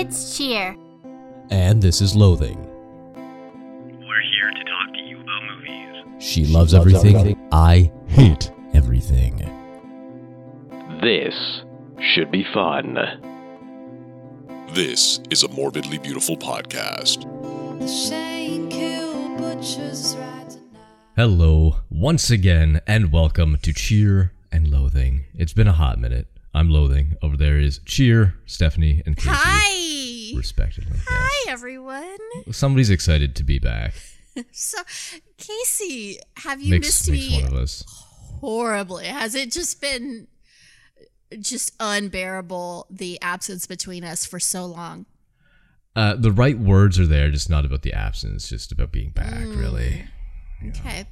It's Cheer. And this is Loathing. We're here to talk to you about movies. She, loves, everything. I hate everything. This should be fun. This is a morbidly beautiful podcast. Hello, once again, and welcome to Cheer and Loathing. It's been a hot minute. I'm Loathing. Over there is Cheer, Stephanie, and Casey, Hi. respectively. Hi, everyone. Somebody's excited to be back. So, Casey, have you Makes, missed makes me one of us. horribly? Has it just been just unbearable the absence between us for so long? Uh, the right words are there, just not about the absence, just about being back, Mm. really. Okay.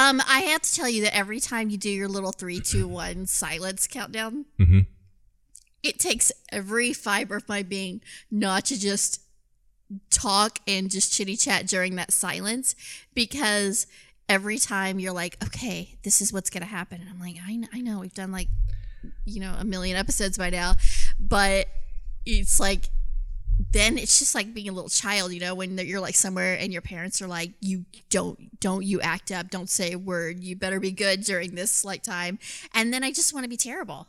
Um, I have to tell you that every time you do your little three, two, one silence countdown, hmm it takes every fiber of my being not to just talk and just chitty chat during that silence because every time you're like, okay, this is what's going to happen. And I'm like, I, I know we've done like, you know, a million episodes by now, but it's like, then it's just like being a little child, you know, when you're like somewhere and your parents are like, you don't, don't you act up, don't say a word, you better be good during this like time. And then I just want to be terrible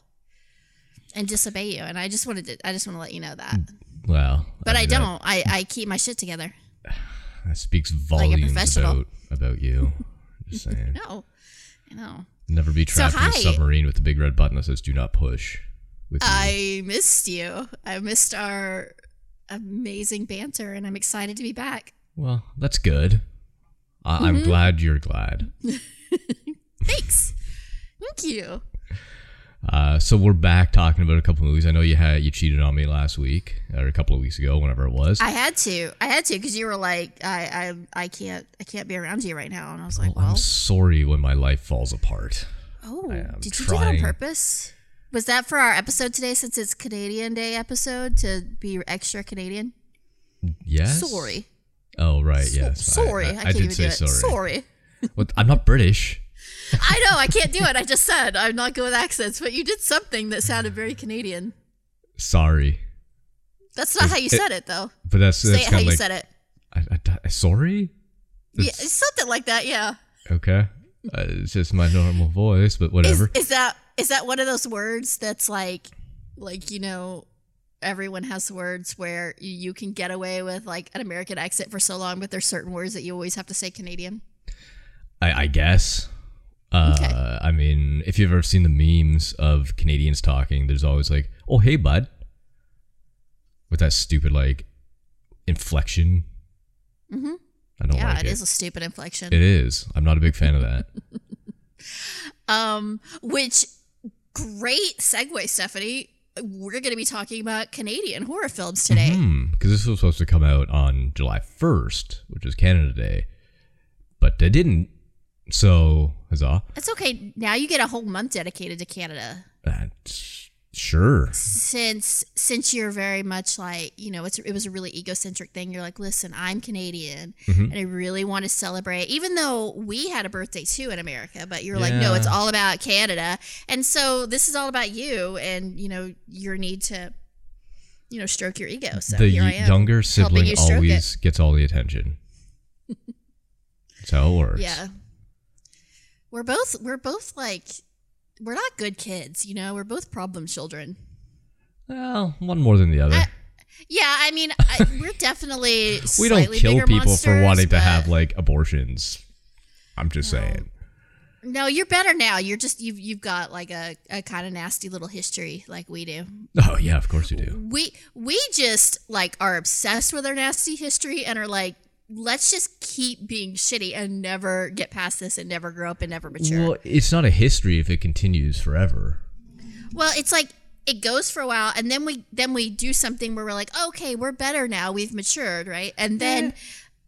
and disobey you. And I just wanted to, I just want to let you know that. Well, But I mean, that- don't. I, I keep my shit together. That, speaks a volumes professional. about about you. Just saying. No, I know. Never be trapped in a submarine with the big red button that says "Do not push." I missed you. I missed our amazing banter, and I'm excited to be back. Well, that's good. I- Mm-hmm. I'm glad you're glad. Thanks. Thank you. Uh, so we're back talking about a couple movies. I know you had you cheated on me last week or a couple of weeks ago, whenever it was. I had to. I had to because you were like, I, I, I can't, I can't be around you right now. And I was like, well, well, I'm sorry when my life falls apart. oh, did you do that on purpose? Was that for our episode today? Since it's Canadian Day episode, to be extra Canadian. Yes. Sorry. Oh right. So- yes. Sorry. I, I, I can't did even say do it. sorry. Sorry. Well, I'm not British. I know I can't do it. I just said I'm not good with accents, but you did something that sounded very Canadian. Sorry, That's not Is how you it- said it, though. but that's Say that's it how kind you like. said it. I, I- sorry. Yeah, It's- something like that. Yeah. Okay. Uh, it's just my normal voice, but Is, whatever. is that is that one of those words that's like like you know everyone has words where you, can get away with like an American accent for so long, but there's certain words that you always have to say Canadian. I, I guess. Uh, Okay. I mean, if you've ever seen the memes of Canadians talking, there's always like, "Oh, hey, bud," with that stupid like inflection. Mhm. I don't yeah, like it it. is a stupid inflection. It is. I'm not a big fan of that. Um, which great segue, Stephanie. We're going to be talking about Canadian horror films today. Mm-hmm. Because this was supposed to come out on July 1st, which is Canada Day, but they didn't. So, huzzah! That's okay. Now you get a whole month dedicated to Canada. That's sure. Since since you're very much like you know, it's it was a really egocentric thing. You're like, listen, I'm Canadian, Mm-hmm. and I really want to celebrate. Even though we had a birthday too in America, but you're like, no, it's all about Canada, and so this is all about you and you know your need to, you know, stroke your ego. So the here I y- am, younger sibling you always gets all the attention. That's how it works. Yeah. We're both we're both like we're not good kids, you know. We're both problem children. Well, one more than the other. I- Yeah, I mean, I, we're definitely we don't kill people for monsters, wanting to have like abortions. I'm just saying. No, you're better now. You're just you've you've got like a, a kind of nasty little history like we do. Oh yeah, of course you do. We we just like are obsessed with our nasty history and are like let's just keep being shitty and never get past this and never grow up and never mature. Well, it's not a history if it continues forever. Well, it's like it goes for a while, and then we then we do something where we're like, okay, we're better now, we've matured, right? And then.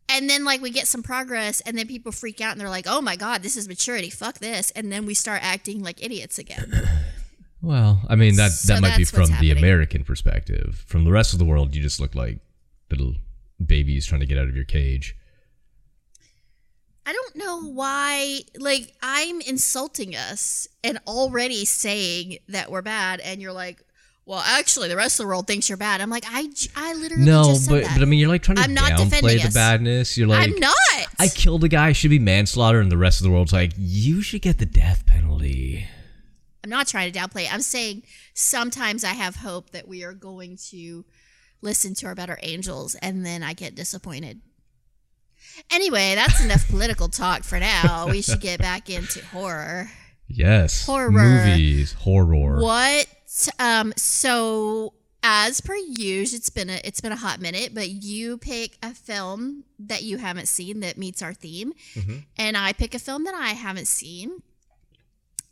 And then, like, we get some progress, and then people freak out and they're like, oh my God, this is maturity. Fuck this. And then we start acting like idiots again. Well, I mean that So that might be from the. American perspective. From the rest of the world, you just look like little babies trying to get out of your cage. I don't know why, like, I'm insulting us and already saying that we're bad, and you're like, well, actually, the rest of the world thinks you're bad. I'm like, I, I literally No, but that. but I mean, you're like trying to I'm not downplay the us. badness. You're like, I'm not. I killed a guy. Should be manslaughter, and the rest of the world's like, you should get the death penalty. I'm not trying to downplay. it. I'm saying sometimes I have hope that we are going to listen to our better angels, and then I get disappointed. Anyway, that's enough political talk for now. We should get back into horror. Yes, Horror. movies, horror. What? Um. So, as per usual, it's been a it's been a hot minute, but you pick a film that you haven't seen that meets our theme, and I pick a film that I haven't seen.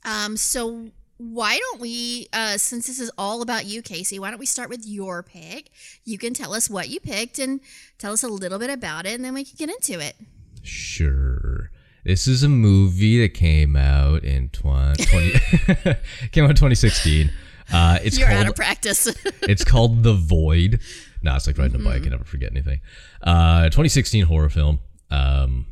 Um. So why don't we, uh, since this is all about you, Casey, why don't we start with your pick? You can tell us what you picked and tell us a little bit about it, and then we can get into it. Sure. This is a movie that came out in 20, 20 came out in 2016. Uh, it's You're called out of practice. it's called The Void. No, it's like riding a bike. I never forget anything. Uh, 2016 horror film. Um,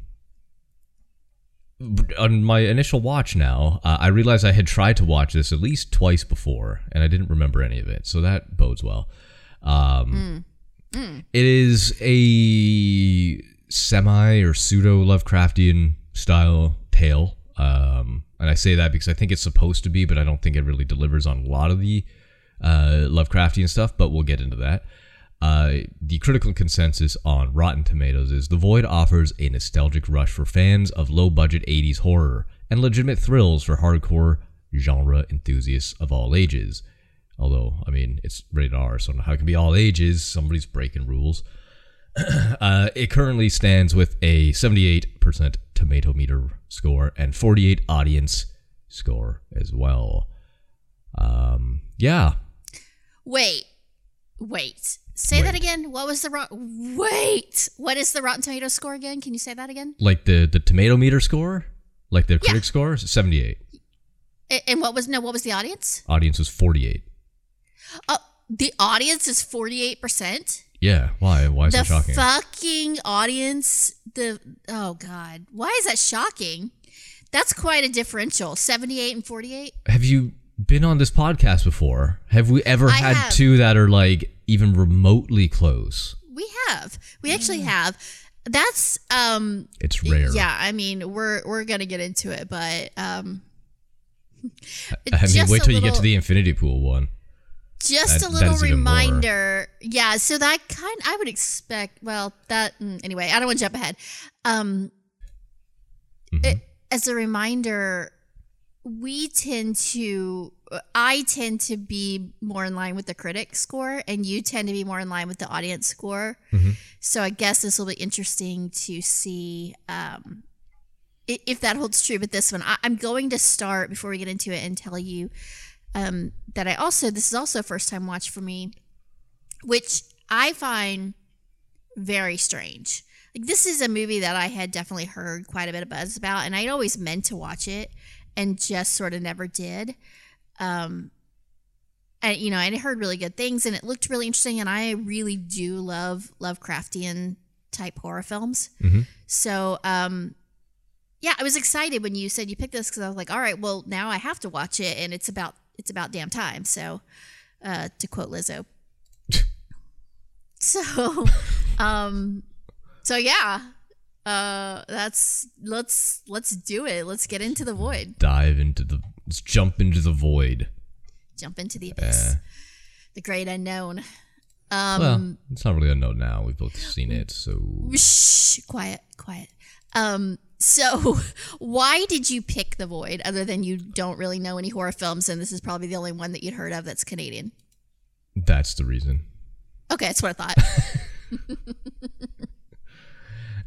on my initial watch now, uh, I realized I had tried to watch this at least twice before, and I didn't remember any of it. So that bodes well. Um, It is a semi or pseudo Lovecraftian style tale. Um, and I say that because I think it's supposed to be, but I don't think it really delivers on a lot of the uh, Lovecraftian stuff, but we'll get into that. Uh, the critical consensus on Rotten Tomatoes is The Void offers a nostalgic rush for fans of low budget 80s horror and legitimate thrills for hardcore genre enthusiasts of all ages. Although, I mean, it's rated R, so how it can be all ages? Somebody's breaking rules. uh, it currently stands with a 78% tomato meter score and 48 audience score as well. Um, yeah, Wait, wait. Say that again. What was the rot? Wait, what is the Rotten Tomato score again? Can you say that again? like the the tomato meter score, like the critic score, 78. And what was no? What was the audience? Audience was 48. Oh, the audience is forty eight percent. Yeah, why? Why is The that shocking? The fucking audience. The oh god, why is that shocking? That's quite a differential. Seventy eight and forty eight. Have you been on this podcast before? Have we ever I had have. two that are like even remotely close? We have. We actually have. That's um It's rare. Yeah, I mean, we're we're gonna get into it, but um, I mean, just wait a till you get to the Infinity Pool one. just That- a that little is even more. reminder. Yeah, so that kind I would expect. Well, that mm, anyway. I don't want to jump ahead. Um, Mhm. it- as a reminder, we tend to. I tend to be more in line with the critic score, and you tend to be more in line with the audience score. Mhm. So I guess this will be interesting to see um, if that holds true with this one. I, I'm going to start before we get into it and tell you um, that I also this is also a first time watch for me, which I find very strange. Like this is a movie that I had definitely heard quite a bit of buzz about, and I'd always meant to watch it and just sort of never did. Um, and you know, I heard really good things, and it looked really interesting, and I really do love Lovecraftian type horror films. Mhm. So, um, yeah, I was excited when you said you picked this because I was like, all right, well, now I have to watch it, and it's about it's about damn time. So, uh, to quote Lizzo. so, um, so yeah, uh, that's let's let's do it. Let's get into the void. Dive into the. Let's jump into the void. Jump into the abyss. the great unknown. Um, well, it's not really unknown now. We've both seen it, so Shh, quiet, quiet. Um, so why did you pick The Void other than you don't really know any horror films and this is probably the only one that you'd heard of that's Canadian? that's the reason. Okay, that's what I thought.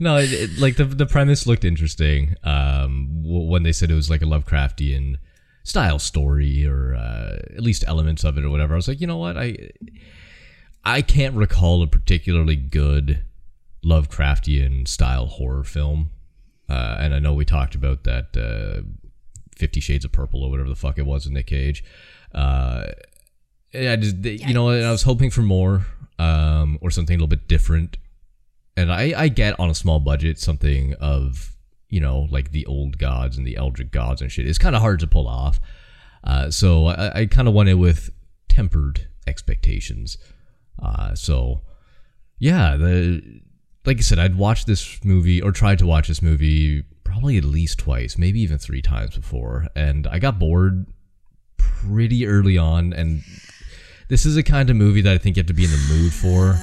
No, it, it, like the the premise looked interesting. Um, when they said it was like a Lovecraftian style story, or uh, at least elements of it, or whatever, I was like, you know what, I I can't recall a particularly good Lovecraftian style horror film. Uh, and I know we talked about that uh, Fifty Shades of Purple or whatever the fuck it was with Nick Cage. Uh, I just, you know, I was hoping for more um, or something a little bit different. And I, I get on a small budget something of you know like the old gods and the eldritch gods and shit it's kind of hard to pull off uh, so i, I kind of went in with tempered expectations. Uh, so yeah, the like I said, I'd watched this movie or tried to watch this movie probably at least twice, maybe even three times before, and I got bored pretty early on. And this is a kind of movie that I think you have to be in the mood for,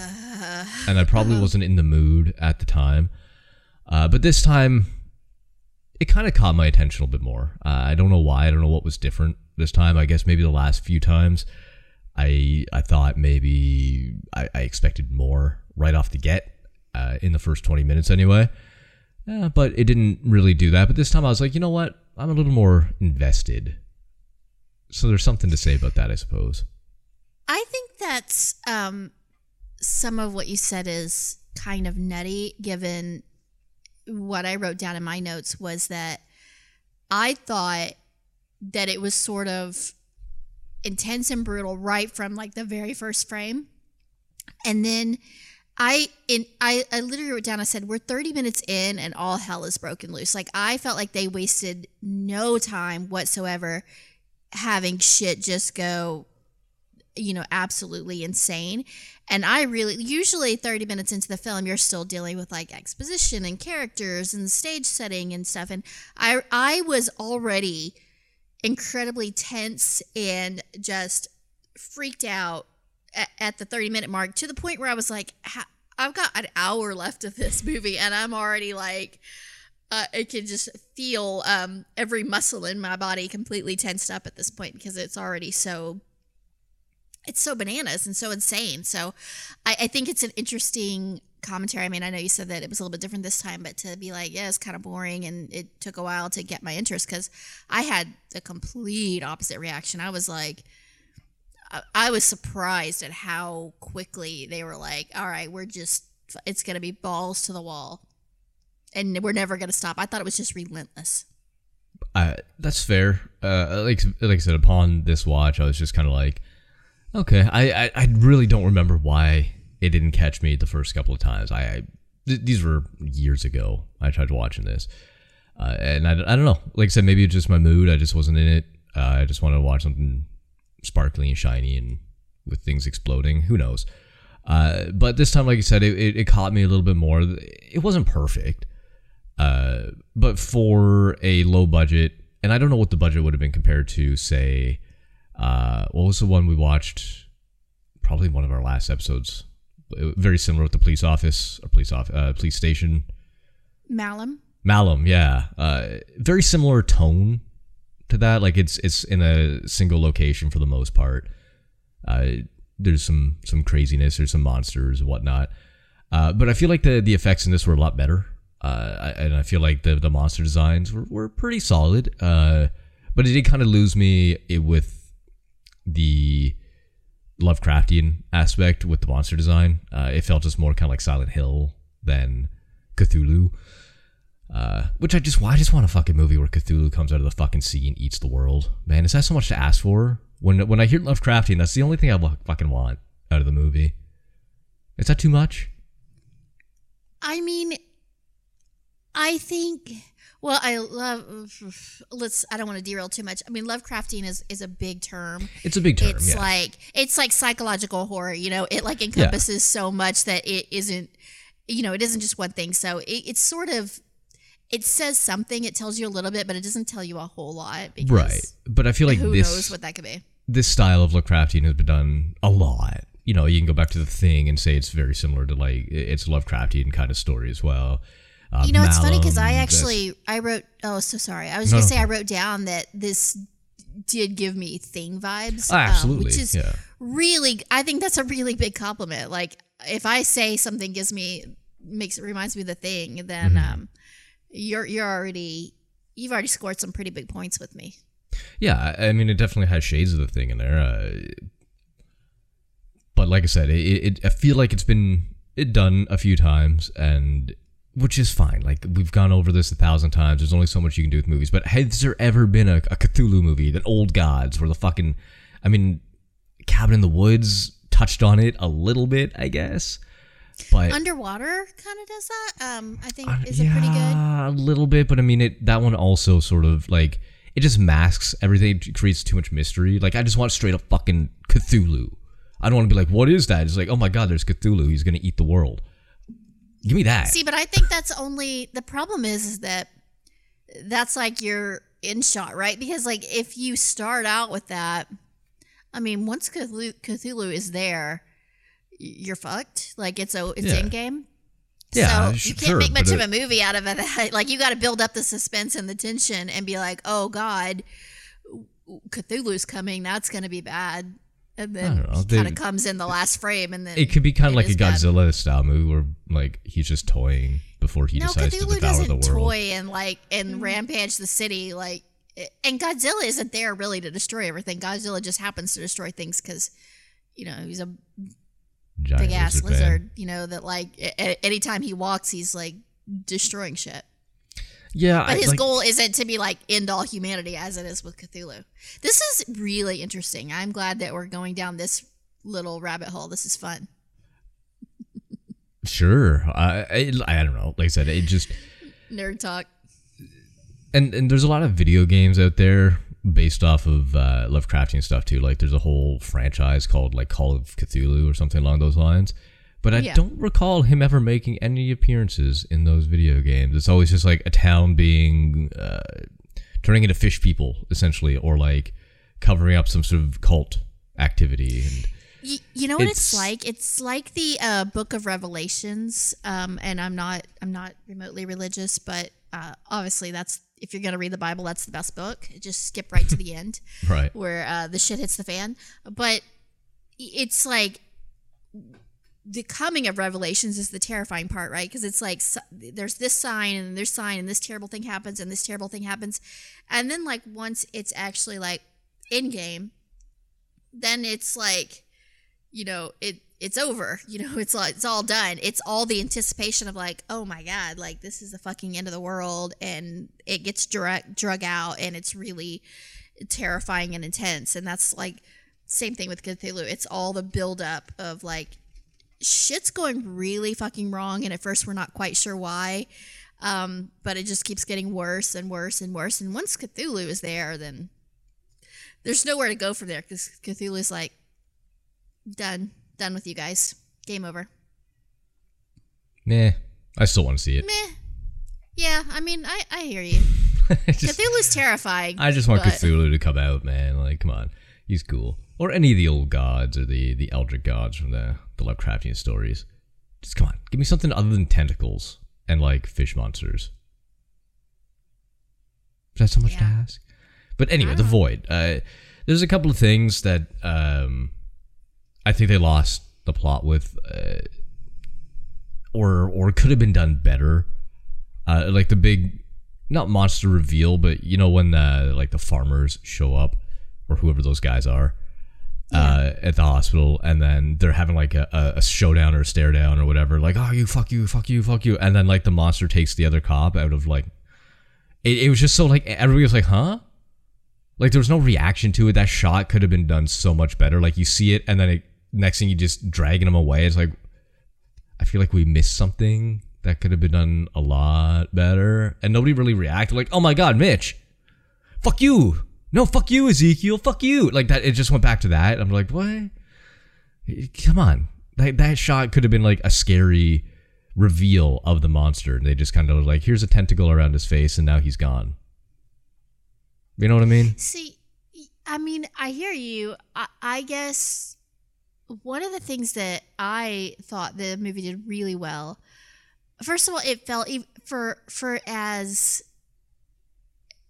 and I probably wasn't in the mood at the time. Uh, but this time, it kind of caught my attention a little bit more. Uh, I don't know why. I don't know what was different this time. I guess maybe the last few times, I I thought maybe I, I expected more right off the get uh, in the first twenty minutes anyway. Uh, but it didn't really do that. But this time I was like, you know what? I'm a little more invested. So there's something to say about that, I suppose. I think that's um, some of what you said is kind of nutty, given what I wrote down in my notes was that I thought that it was sort of intense and brutal right from like the very first frame. And then I in I, I literally wrote down I said we're 30 minutes in and all hell is broken loose. Like I felt like they wasted no time whatsoever having shit just go you know absolutely insane and i really usually 30 minutes into the film you're still dealing with like exposition and characters and stage setting and stuff. And i i was already incredibly tense and just freaked out at, at the 30 minute mark to the point where i was like i've got an hour left of this movie and i'm already like uh, I can just feel um, every muscle in my body completely tensed up at this point because it's already so it's so bananas and so insane. So I, I think it's an interesting commentary. I mean, I know you said that it was a little bit different this time, but to be like, yeah, it's kind of boring and it took a while to get my interest because I had the complete opposite reaction. I was like, I- was surprised at how quickly they were like, all right, we're just, it's going to be balls to the wall and we're never going to stop. I thought it was just relentless. Uh, that's fair. Uh, like like I said, upon this watch, I was just kind of like, okay. I, I I really don't remember why it didn't catch me the first couple of times. I, I th- these were years ago. I tried watching this, uh, and I, I don't know. Like I said, maybe it's just my mood. I just wasn't in it. Uh, I just wanted to watch something sparkly and shiny and with things exploding. Who knows? Uh, but this time, like you said, it, it, it caught me a little bit more. It wasn't perfect. Uh, but for a low budget, and I don't know what the budget would have been compared to, say, uh, what was the one we watched? Probably one of our last episodes. Very similar with the police office or police off, uh, police station. Malum. Malum, yeah. Uh, very similar tone to that. Like it's it's in a single location for the most part. Uh, there's some some craziness, there's some monsters and whatnot. Uh, but I feel like the the effects in this were a lot better. Uh, and I feel like the the monster designs were, were pretty solid. Uh, but it did kind of lose me with the Lovecraftian aspect with the monster design. Uh, it felt just more kind of like Silent Hill than Cthulhu. Uh, which I just, why I just want a fucking movie where Cthulhu comes out of the fucking sea and eats the world. Man, is that so much to ask for? When when I hear Lovecraftian, that's the only thing I fucking want out of the movie. Is that too much? I mean, I think. Well, I love. Let's. I don't want to derail too much. I mean, Lovecraftian is is a big term. It's a big term. it's yeah. like it's like psychological horror. You know, it like encompasses so much that it isn't. You know, it isn't just one thing. So it, it's sort of. It says something. It tells you a little bit, but it doesn't tell you a whole lot. Because right, but I feel like who this knows what that could be? this style of Lovecraftian has been done a lot. You know, you can go back to the thing and say it's very similar to like it's Lovecraftian kind of story as well. Uh, You know, it's funny because I actually I wrote. Oh, so sorry. I was No, gonna no. say I wrote down that this did give me thing vibes. Oh, absolutely, um, which is yeah. really. I think that's a really big compliment. Like if I say something gives me makes it reminds me of the thing, then Mm-hmm. um, you're you're already you've already scored some pretty big points with me. Yeah, I I mean, it definitely has shades of the thing in there. Uh, but like I said, it, it I feel like it's been it done a few times, and which is fine. Like we've gone over this a thousand times. There's only so much you can do with movies. But has there ever been a, a Cthulhu movie, an Old Gods, where the fucking, I mean, Cabin in the Woods touched on it a little bit, I guess. But Underwater kind of does that. Um, I think uh, is it pretty good. a little bit, but I mean, it that one also sort of like it just masks everything. It creates too much mystery. Like I just want straight up fucking Cthulhu. I don't want to be like, what is that? It's like, oh my god, there's Cthulhu. He's gonna eat the world. Give me that. See, but I think that's only the problem is is that that's like your in shot, right? Because like if you start out with that, I mean, once Cthulhu, Cthulhu is there, you're fucked. Like it's a it's Yeah. in game. Yeah, so you can't sure, make much of a movie out of it. Like you got to build up the suspense and the tension and be like, oh god, Cthulhu's coming. That's gonna be bad. And then don't he kind of comes in the last frame, and then it could be kind of like a is bad. Godzilla style movie where like he's just toying before he no, decides to Cthulhu devour the doesn't world. toy and like and mm-hmm. rampage the city like. And Godzilla isn't there really to destroy everything. Godzilla just happens to destroy things because, you know, he's a Giant big ass lizard lizard. You know that like a- a- anytime he walks, he's like destroying shit. Yeah, But I, his like, goal isn't to be like end all humanity as it is with Cthulhu. This is really interesting. I'm glad that we're going down this little rabbit hole. This is fun. Sure, I, I I don't know. Like I said, it just Nerd talk. and and there's a lot of video games out there based off of uh, Lovecraftian stuff too. Like there's a whole franchise called like Call of Cthulhu or something along those lines. But I Yeah. don't recall him ever making any appearances in those video games. It's always just like a town being uh, turning into fish people essentially, or like covering up some sort of cult activity. And You, you know what it's, It's- like? It's like the uh, Book of Revelations. Um, and I'm not I'm not remotely religious, but uh, obviously that's if you're gonna read the Bible, that's the best book. Just skip right to the end. right, where uh, the shit hits the fan. But it's like the coming of revelations is the terrifying part, right? Because it's like s- there's this sign and there's sign and this terrible thing happens and this terrible thing happens, and then like once it's actually like in game, then it's like you know it it's over. You know it's all it's all done. It's all the anticipation of like oh my god, like this is the fucking end of the world, and it gets drug drug out, and it's really terrifying and intense. And that's like same thing with Cthulhu. It's all the buildup of like shit's going really fucking wrong, and at first we're not quite sure why. Um, but it just keeps getting worse and worse and worse. And once Cthulhu is there, then there's nowhere to go from there because Cthulhu's like done, done with you guys. Game over. nah. I still want to see it. Meh. Yeah, I mean, I, I hear you. Just, Cthulhu's terrifying. I just want but- Cthulhu to come out, man. Like, come on, he's cool. Or any of the old gods or the the eldritch gods from the the Lovecraftian stories. Just come on, give me something other than tentacles and like fish monsters. Is that so much to ask? But anyway, the void. Uh, there's a couple of things that um, I think they lost the plot with, uh, or or could have been done better. Uh, like the big, not monster reveal, but you know when uh, like the farmers show up, or whoever those guys are, uh, at the hospital, and then they're having like a, a, showdown or a stare down or whatever. Like, oh, you fuck you, fuck you, fuck you, and then like the monster takes the other cop out of like. It, it was just so like everybody was like, huh? Like there was no reaction to it. That shot could have been done so much better. Like you see it, and then it, next thing you just dragging him away. It's like I feel like we missed something that could have been done a lot better, and nobody really reacted. Like, oh my god, Mitch, fuck you. No, fuck you, Ezekiel. Fuck you. Like that. It just went back to that. I'm like, what? Come on. That that shot could have been like a scary reveal of the monster. And they just kind of like, here's a tentacle around his face, and now he's gone. You know what I mean? See, I mean, I hear you. I, I guess one of the things that I thought the movie did really well. First of all, it felt for for as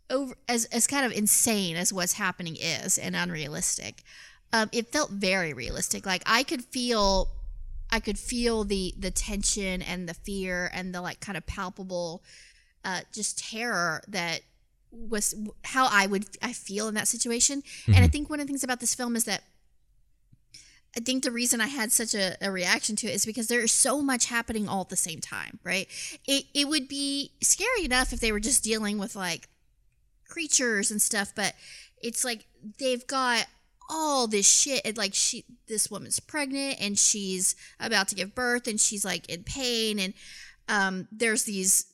over as as kind of insane as what's happening is and unrealistic. Um, it felt very realistic. Like I could feel, I could feel the the tension and the fear and the like kind of palpable, uh, just terror that was how I would I feel in that situation. And I think one of the things about this film is that I think the reason I had such a, a reaction to it is because there is so much happening all at the same time, right? It it would be scary enough if they were just dealing with like creatures and stuff, but it's like they've got all this shit and like she this woman's pregnant and she's about to give birth and she's like in pain and um there's these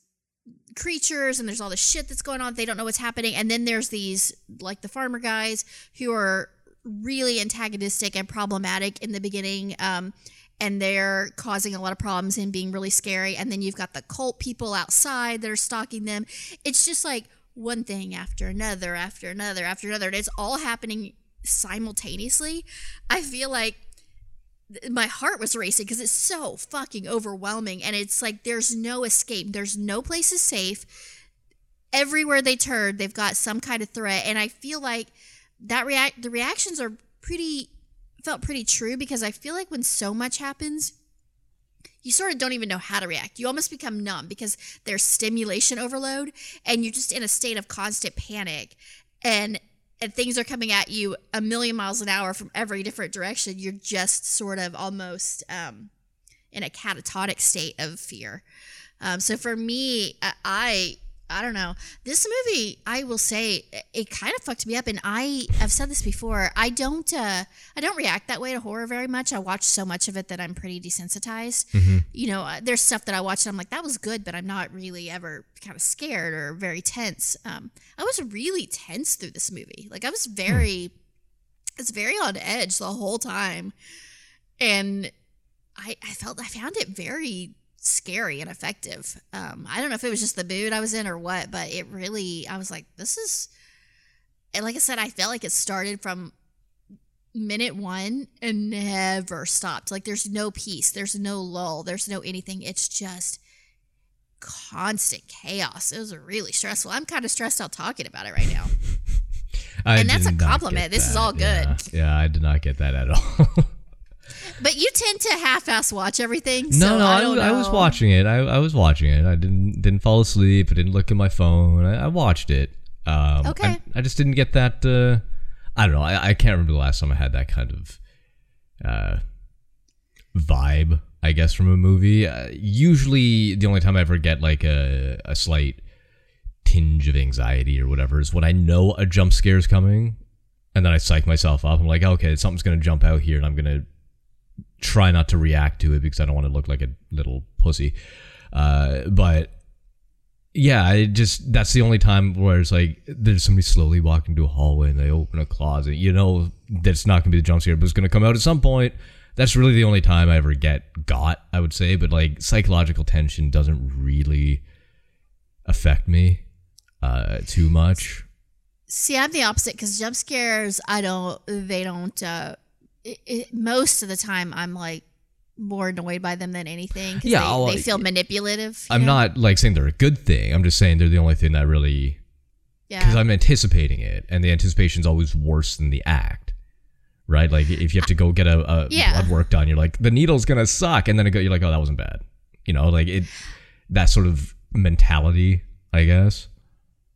creatures and there's all this shit that's going on they don't know what's happening and then there's these like the farmer guys who are really antagonistic and problematic in the beginning. Um, and they're causing a lot of problems and being really scary. And then you've got the cult people outside that are stalking them. It's just like one thing after another, after another, after another. And it's all happening simultaneously. I feel like my heart was racing because it's so fucking overwhelming. And it's like there's no escape, there's no place is safe. Everywhere they turn, they've got some kind of threat. And I feel like that react the reactions are pretty felt pretty true because I feel like when so much happens, you sort of don't even know how to react. You almost become numb because there's stimulation overload and you're just in a state of constant panic and and things are coming at you a million miles an hour from every different direction. You're just sort of almost um, in a catatonic state of fear. Um, so for me, I- I don't know. This movie, I will say, it kind of fucked me up. And I, I've said this before. I don't, uh, I don't react that way to horror very much. I watch so much of it that I'm pretty desensitized. You know, uh, there's stuff that I watch and I'm like, that was good, but I'm not really ever kind of scared or very tense. Um, I was really tense through this movie. Like I was very, I was very on edge the whole time, and I, I felt, I found it very scary and effective. Um, I don't know if it was just the mood I was in or what, but it really, I was like, this is, and like I said, I felt like it started from minute one and never stopped. Like there's no peace, there's no lull, there's no anything. It's just constant chaos. It was really stressful. I'm kind of stressed out talking about it right now. And that's a compliment. This is all good. Yeah, yeah, I did not get that at all. But you tend to half-ass watch everything. no, so no, I, I, I was watching it. I, I was watching it. I didn't didn't fall asleep. I didn't look at my phone. I, I watched it. Um, Okay. I, just didn't get that. Uh, I don't know. I, I can't remember the last time I had that kind of uh, vibe. I guess from a movie. Uh, usually, the only time I ever get like a a slight tinge of anxiety or whatever is when I know a jump scare is coming, and then I psych myself up. I'm like, okay, something's gonna jump out here, and I'm gonna try not to react to it because I don't want to look like a little pussy. Uh, but yeah, I just that's the only time where it's like there's somebody slowly walking to a hallway and they open a closet. You know that's not gonna be the jump scare, but it's gonna come out at some point. That's really the only time I ever get got, I would say. But like psychological tension doesn't really affect me uh, too much. See, I'm the opposite because jump scares, I don't, they don't, uh, it, it, most of the time I'm like more annoyed by them than anything. Yeah, they, I'll- they feel manipulative. I'm know? not like saying they're a good thing. I'm just saying they're the only thing that really yeah. because I'm anticipating it, and the anticipation's always worse than the act, right? Like if you have to go get a, a Yeah. blood work done, you're like the needle's gonna suck, and then it go, you're like, oh, that wasn't bad, you know, like it, that sort of mentality, I guess.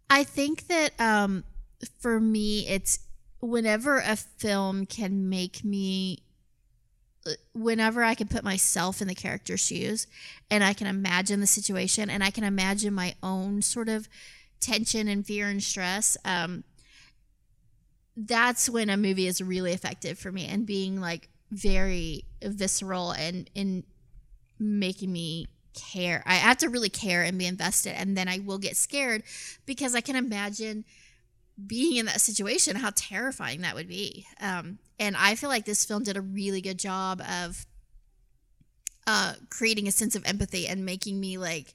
I think that um, for me, it's whenever a film can make me, whenever I can put myself in the character's shoes and I can imagine the situation and I can imagine my own sort of tension and fear and stress. Um, that's when a movie is really effective for me and being like very visceral and in making me care. I have to really care and be invested, and then I will get scared because I can imagine being in that situation, how terrifying that would be. Um, and I feel like this film did a really good job of uh, creating a sense of empathy and making me like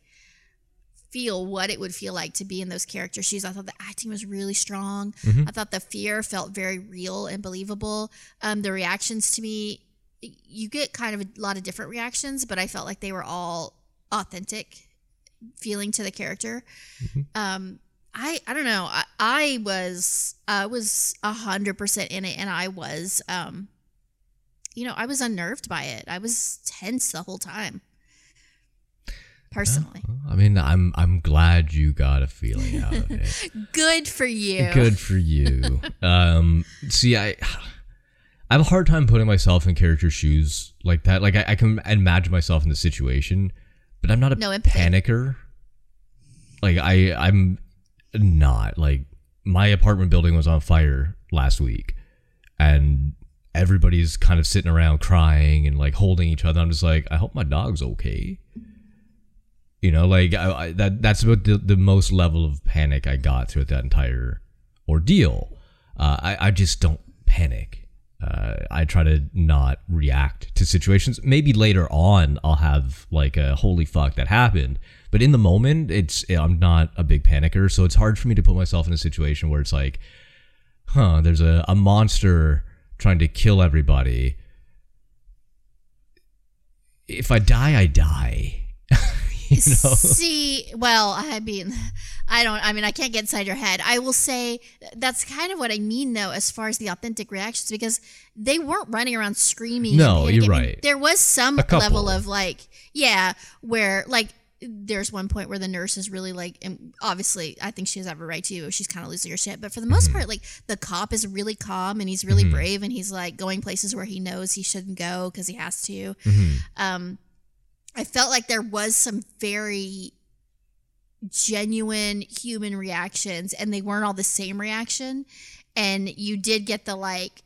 feel what it would feel like to be in those character shoes. I thought the acting was really strong. I thought the fear felt very real and believable. Um, the reactions to me, you get kind of a lot of different reactions, but I felt like they were all authentic feeling to the character. Um, I I don't know. I, I was I was a hundred percent in it, and I was um, you know, I was unnerved by it. I was tense the whole time. Personally, I mean, I'm I'm glad you got a feeling out of it. good for you. Good for you. um, see, I I have a hard time putting myself in character shoes like that. Like I, I can imagine myself in the situation, but I'm not a No panicker. Like I I'm not like my apartment building was on fire last week, and everybody's kind of sitting around crying and like holding each other. I'm just like, I hope my dog's okay. You know, like I, I, that. That's about the, the most level of panic I got throughout that entire ordeal. Uh, I, I just don't panic. uh, I try to not react to situations. Maybe later on I'll have like a holy fuck that happened, but in the moment it's eh, I'm not a big panicker, so it's hard for me to put myself in a situation where it's like, huh, there's a, a monster trying to kill everybody. If I die, I die. you know? See, well, I mean, I don't. I mean, I can't get inside your head. I will say that's kind of what I mean, though, as far as the authentic reactions, because they weren't running around screaming. No, you're panicking. I mean, right. there was some level of like, yeah, where like. There's one point where the nurse is really like, and obviously, I think she has every right to. She's kind of losing her shit, but for the most Mm-hmm. part, like the cop is really calm and he's really brave and he's like going places where he knows he shouldn't go because he has to. Mm-hmm. Um, I felt like there was some very genuine human reactions and they weren't all the same reaction and you did get the like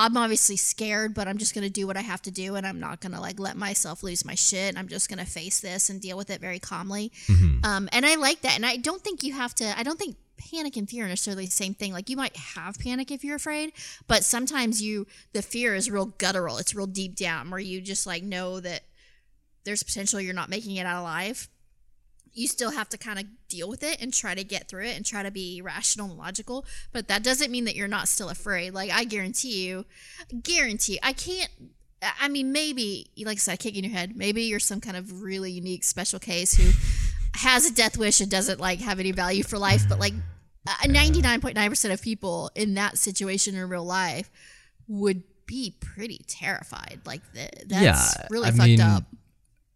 I'm obviously scared but I'm just going to do what I have to do and I'm not going to like let myself lose my shit. I'm just going to face this and deal with it very calmly. Mhm. um, and I like that and I don't think you have to I don't think panic and fear are necessarily the same thing. Like you might have panic if you're afraid but sometimes you the fear is real guttural. It's real deep down where you just like know that there's potential you're not making it out alive you still have to kind of deal with it and try to get through it and try to be rational and logical but that doesn't mean that you're not still afraid. Like i guarantee you guarantee i can't i mean maybe like i said kicking your head. Maybe you're some kind of really unique special case who has a death wish and doesn't like have any value for life but like uh, 99.9% of people in that situation in real life would be pretty terrified. Like th- that's Yeah, really I fucked mean, up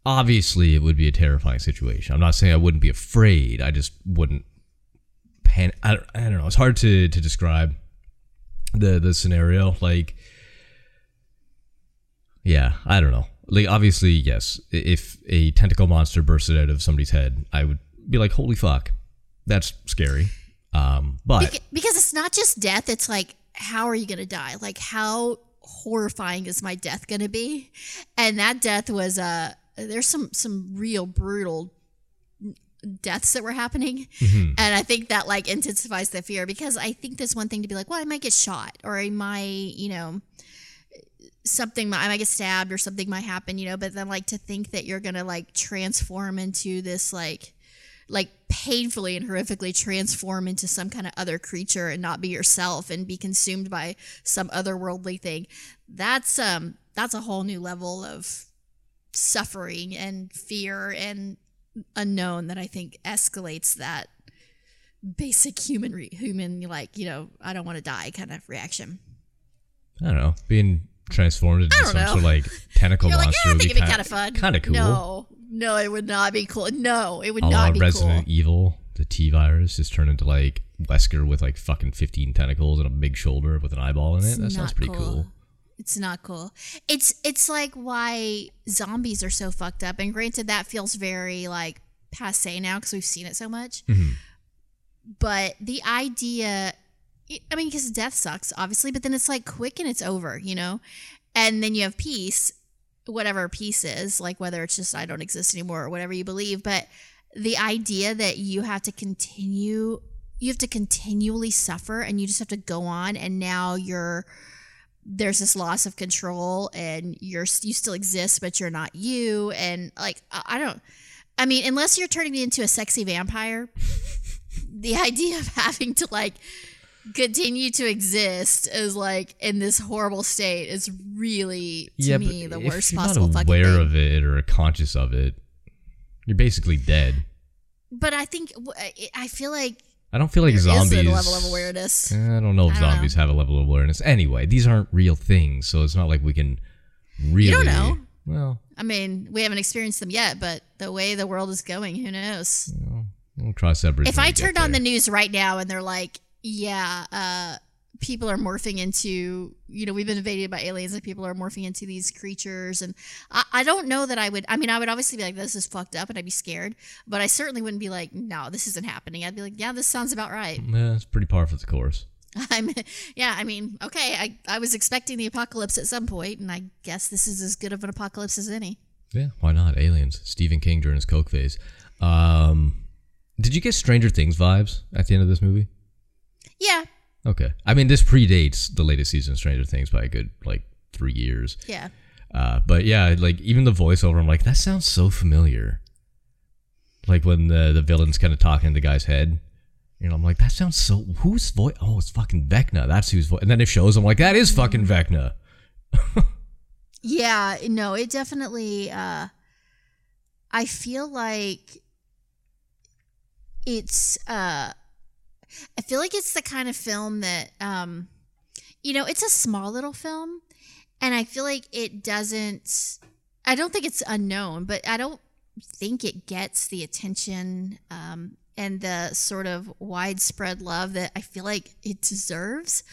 obviously it would be a terrifying situation. I'm not saying I wouldn't be afraid. I just wouldn't pan. I don't, I don't know. It's hard to to describe the the scenario. Like, yeah, I don't know. Like, obviously, yes. If a tentacle monster bursted out of somebody's head, I would be like, "Holy fuck, that's scary." Um, but Beca- because it's not just death it's like how are you gonna die like how horrifying is my death gonna be and that death was uh there's some some real brutal deaths that were happening Mhm. and i think that like intensifies the fear because i think there's one thing to be like well i might get shot or i might you know something might, i might get stabbed or something might happen you know but then like to think that you're gonna like transform into this like like painfully and horrifically transform into some kind of other creature and not be yourself and be consumed by some otherworldly thing that's um that's a whole new level of suffering and fear and unknown that i think escalates that basic human re- human like you know i don't want to die kind of reaction I don't know, being transformed into some know. sort of like tentacle you're like monster yeah, i would think be it'd be kind of fun Kind of cool. no no it would not be cool no it would a not be Resident cool Evil, the T virus just turned into like Wesker with like fucking 15 tentacles and a big shoulder with an eyeball in it. It's that sounds pretty cool. It's not cool. It's it's like why zombies are so fucked up. And granted, that feels very like passe now because we've seen it so much. Mhm. But the idea, I mean, because death sucks, obviously. But then it's like quick and it's over, you know. And then you have peace, whatever peace is, like whether it's just I don't exist anymore or whatever you believe. But the idea that you have to continue you have to continually suffer and you just have to go on and now you're there's this loss of control and you're you still exist but you're not you and like I don't I mean unless you're turning me into a sexy vampire the idea of having to like continue to exist is like in this horrible state is really to me the if worst you're possible not fucking aware thing. of it or conscious of it, you're basically dead. but I think I feel like I don't feel like there is zombies. a level of awareness. I don't know if don't know. zombies have a level of awareness. Anyway, these aren't real things, so it's not like we can really. don't know. Well, I mean, we haven't experienced them yet, but the way the world is going, who knows? we'll cross that bridge. if I turned on the news right now and they're like, yeah, uh, people are morphing into, you know, we've been invaded by aliens and people are morphing into these creatures. And I, I don't know that I would, I mean, I would obviously be like, this is fucked up and I'd be scared, but I certainly wouldn't be like, no, this isn't happening. I'd be like, yeah, this sounds about right. Yeah, it's pretty par for the course. I'm, yeah, I mean, okay, I, I was expecting the apocalypse at some point, and I guess this is as good of an apocalypse as any. Yeah, why not? Aliens. Stephen King during his coke phase. Um, did you get Stranger Things vibes at the end of this movie? Yeah, Okay. I mean, this predates the latest season of Stranger Things by a good like three years. Yeah. Uh, but yeah, like even the voiceover, I'm like, that sounds so familiar. Like when the the villain's kind of talking in the guy's head, you know, I'm like, that sounds so. Whose voice? Oh, it's fucking Vecna. That's whose voice. And then it shows, I'm like, that is fucking Vecna. Yeah, no, it definitely uh I feel like it's uh I feel like it's the kind of film that um you know, it's a small little film and I feel like it doesn't I don't think it's unknown, but I don't think it gets the attention um and the sort of widespread love that I feel like it deserves.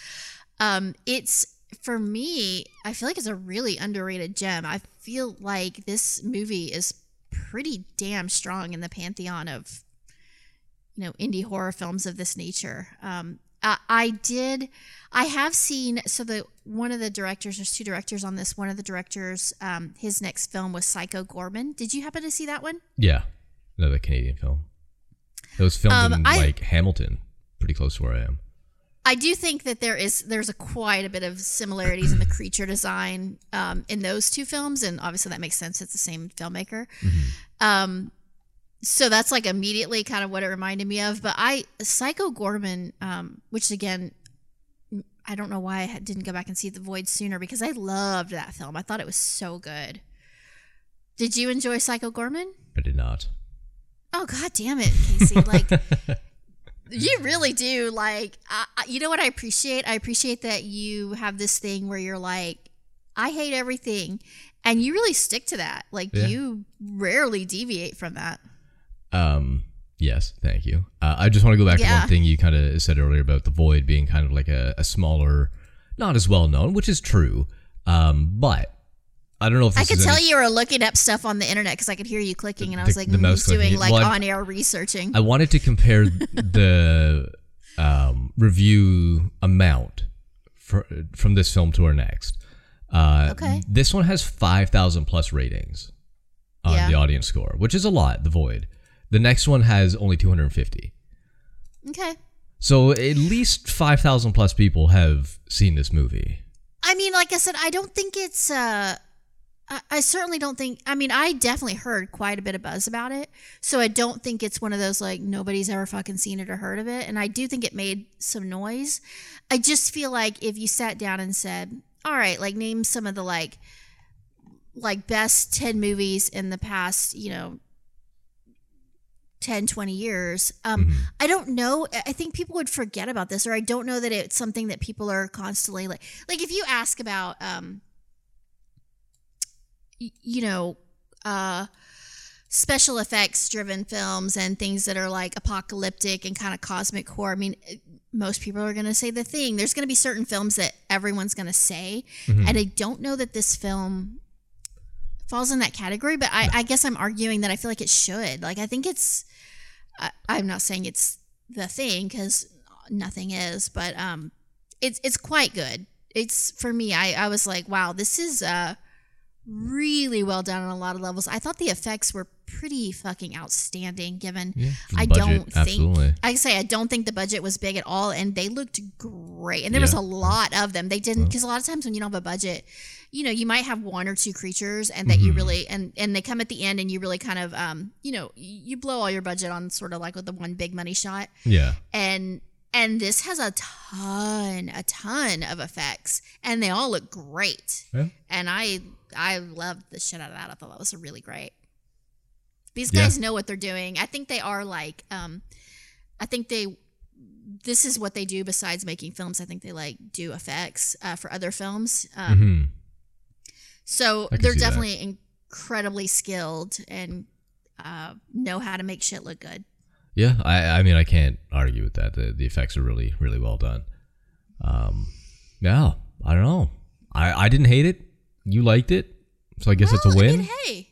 Um it's for me, I feel like it's a really underrated gem. I feel like this movie is pretty damn strong in the pantheon of you know indie horror films of this nature. Um, I, I did, I have seen. So the one of the directors, there's two directors on this. One of the directors, um, his next film was Psycho Goreman. Did you happen to see that one? Yeah, another Canadian film. It was filmed Um, in I- like Hamilton, pretty close to where I am. I do think that there is there's a quite a bit of similarities in the creature design um, in those two films, and obviously that makes sense. It's the same filmmaker. Um, so that's like immediately kind of what it reminded me of. But I Psycho Goreman, um, which again, I don't know why I didn't go back and see The Void sooner because I loved that film. I thought it was so good. Did you enjoy Psycho Goreman? I did not. Oh god damn it, Casey! Like you really do. Like I, you know what I appreciate? I appreciate that you have this thing where you're like, I hate everything, and you really stick to that. Like Yeah. you rarely deviate from that. Um. Yes, thank you. Uh, I just want to go back to one thing you kind of said earlier about the Void being kind of like a, a smaller, not as well known, which is true. Um, but I don't know if I could tell any- you were looking up stuff on the internet because I could hear you clicking, and I The- was like, the mm, mouse doing like Well, on air researching. I wanted to compare the um, review amount for, from this film to our next. Uh, Okay. This one has 5,000 plus ratings on Yeah. the audience score, which is a lot, The Void. The next one has only 250. okay. So at least 5,000 plus people have seen this movie. I mean, like I said, I don't think it's. uh I, I certainly don't think. I mean, I definitely heard quite a bit of buzz about it, so I don't think it's one of those like nobody's ever fucking seen it or heard of it. And I do think it made some noise. I just feel like if you sat down and said, "All right, like name some of the like, like best ten movies in the past," you know. 10 20 years um i don't know I- think people would forget about this or i don't know that it's something that people are constantly like like if you ask about um y- you know uh special effects driven films and things that are like apocalyptic and kind of cosmic horror i mean most people are going to say the thing. There's going to be certain films that everyone's going to say and i don't know that this film falls in that category but I, I guess i'm arguing that i feel like it should. Like i think it's I, i'm not saying it's the thing because nothing is but um it's it's quite good. It's for me i i was like wow this is uh really well done on a lot of levels. I thought the effects were pretty fucking outstanding given the i budget, don't absolutely. think i say i don't think the budget was big at all and they looked great and there was a lot of them. They didn't because a lot of times when you don't have a budget you know you might have one or two creatures and that Mm-hmm. you really and and they come at the end and you really kind of um you know you blow all your budget on sort of like with the one big money shot Yeah. and and this has a ton a ton of effects and they all look great Yeah. and i i loved the shit out of that i thought that was really great these Yeah. guys know what they're doing i think they are like um i think they this is what they do besides making films i think they like do effects uh, for other films um, hmm so they're see that. definitely incredibly skilled and uh, know how to make shit look good Yeah, I, I mean, I can't argue with that. The, the effects are really, really well done. Um, yeah, I don't know. I, I didn't hate it. You liked it, so I guess it's a Well, I win. mean, hey,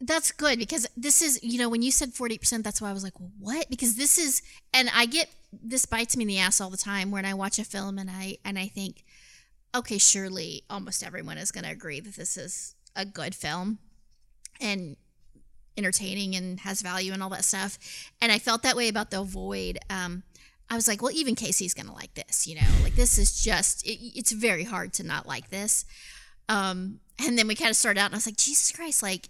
that's good because this is, you know, when you said 40%, that's why I was like, what? Because this is, and I get, this bites me in the ass all the time when I watch a film and I, and I think, okay, surely almost everyone is going to agree that this is a good film and entertaining and has value and all that stuff. And I felt that way about The Void. Um, I was like, well, even Casey's gonna like this, you know, like this is just it, it's very hard to not like this. Um, and then we kind of started out, and I was like, Jesus Christ, like.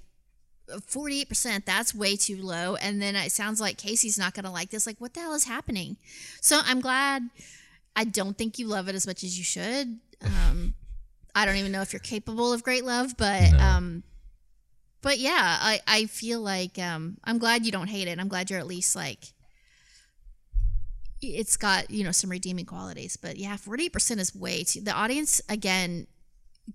48% that's way too low and then it sounds like casey's not gonna like this like what the hell is happening so i'm glad i don't think you love it as much as you should. Um, i don't even know if you're capable of great love but No. um, but yeah i i feel like um, i'm glad you don't hate it. I'm glad you're at least like it's got you know some redeeming qualities. But yeah 48% is way too the audience again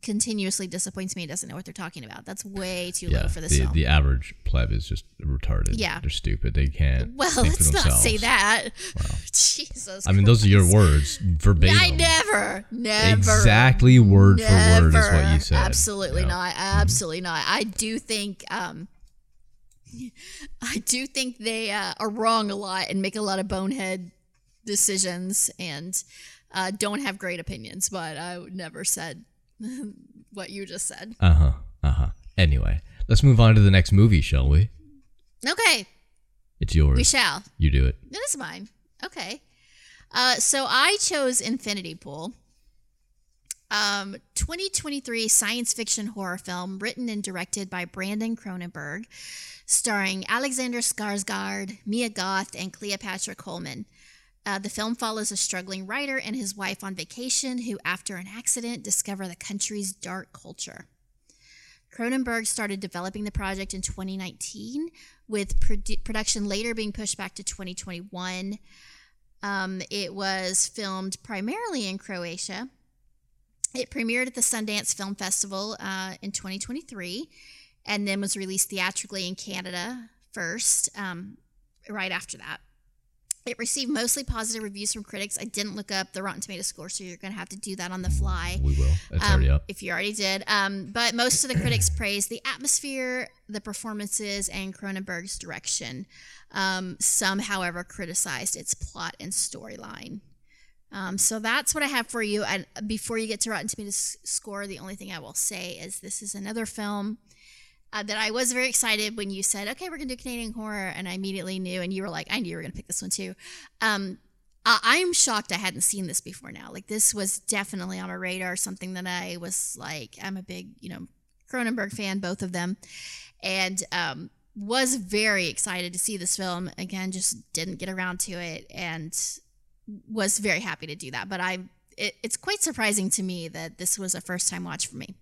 continuously disappoints me doesn't know what they're talking about that's way too Yeah, low for this the, film the average pleb is just retarded. Yeah. they're stupid. They can't. well let's not say that jesus I mean, those are your words verbatim. i never never Exactly word for word is what you said. Absolutely not. Absolutely not. I do think um I do think they uh, are wrong a lot and make a lot of bonehead decisions and uh, don't have great opinions, but I never said what you just said. Uh huh. Uh huh. Anyway, let's move on to the next movie, shall we? Okay, It's yours. we shall. You do it. That is mine. Okay. Uh, so I chose Infinity Pool. Um, 2023 science fiction horror film written and directed by Brandon Cronenberg, starring Alexander Skarsgård, Mia Goth, and Cleopatra Coleman. Uh, the film follows a struggling writer and his wife on vacation who, after an accident, discover the country's dark culture. Cronenberg started developing the project in 2019, with produ- production later being pushed back to 2021. Um, it was filmed primarily in Croatia. It premiered at the Sundance Film Festival uh, in 2023 and then was released theatrically in Canada first, um, right after that. It received mostly positive reviews from critics. I didn't look up the Rotten Tomato score, so you're going to have to do that on the fly We will. It's um, already up. if you already did. Um, but most of the critics praised the atmosphere, the performances, and Cronenberg's direction. Um, some, however, criticized its plot and storyline. Um, so that's what I have for you. And before you get to Rotten Tomatoes score, the only thing I will say is this is another film uh, that I was very excited when you said, "Okay, we're gonna do Canadian horror," and I immediately knew, and you were like, "I knew you were gonna pick this one too." Um, I- I'm shocked I hadn't seen this before now. Like this was definitely on my radar, something that I was like, I'm a big, you know, Cronenberg fan, both of them, and um, was very excited to see this film. Again, just didn't get around to it, and was very happy to do that. But I, it, it's quite surprising to me that this was a first time watch for me.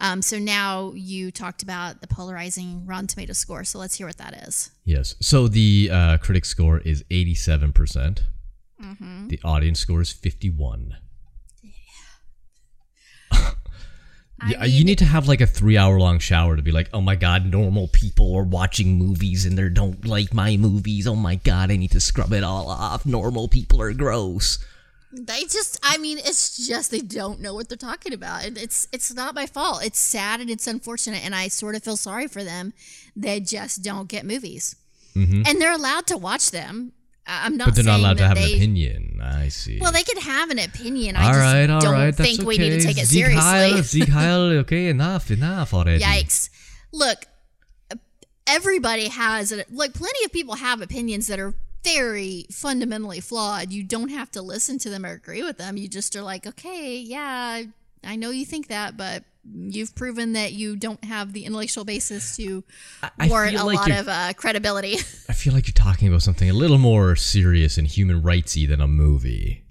Um, so now you talked about the polarizing Rotten Tomato score, so let's hear what that is. Yes. So the uh, critic score is 87%. percent Mm-hmm. The audience score is 51. I Yeah, you need to have like a three hour long shower to be like, oh my god, normal people are watching movies and they don't like my movies. Oh my god, I need to scrub it all off. Normal people are gross. They just, I mean, it's just they don't know what they're talking about. And it's it's not my fault. It's sad and it's unfortunate, and I sort of feel sorry for them. They just don't get movies, and they're allowed to watch them. I'm not. Mm-hmm. But they're not allowed to have they, an opinion. I see. Well, they could have an opinion. I all just right, all don't right, think that's we need to okay. take it Sieg seriously. Heil, Sieg Heil, okay, enough, enough already. Yikes! Look, everybody has it. Like plenty of people have opinions that are very fundamentally flawed. You don't have to listen to them or agree with them. You just are like, okay, yeah, I know you think that, but you've proven that you don't have the intellectual basis to I warrant a like lot of uh, credibility. I feel like you're talking about something a little more serious and human rightsy than a movie.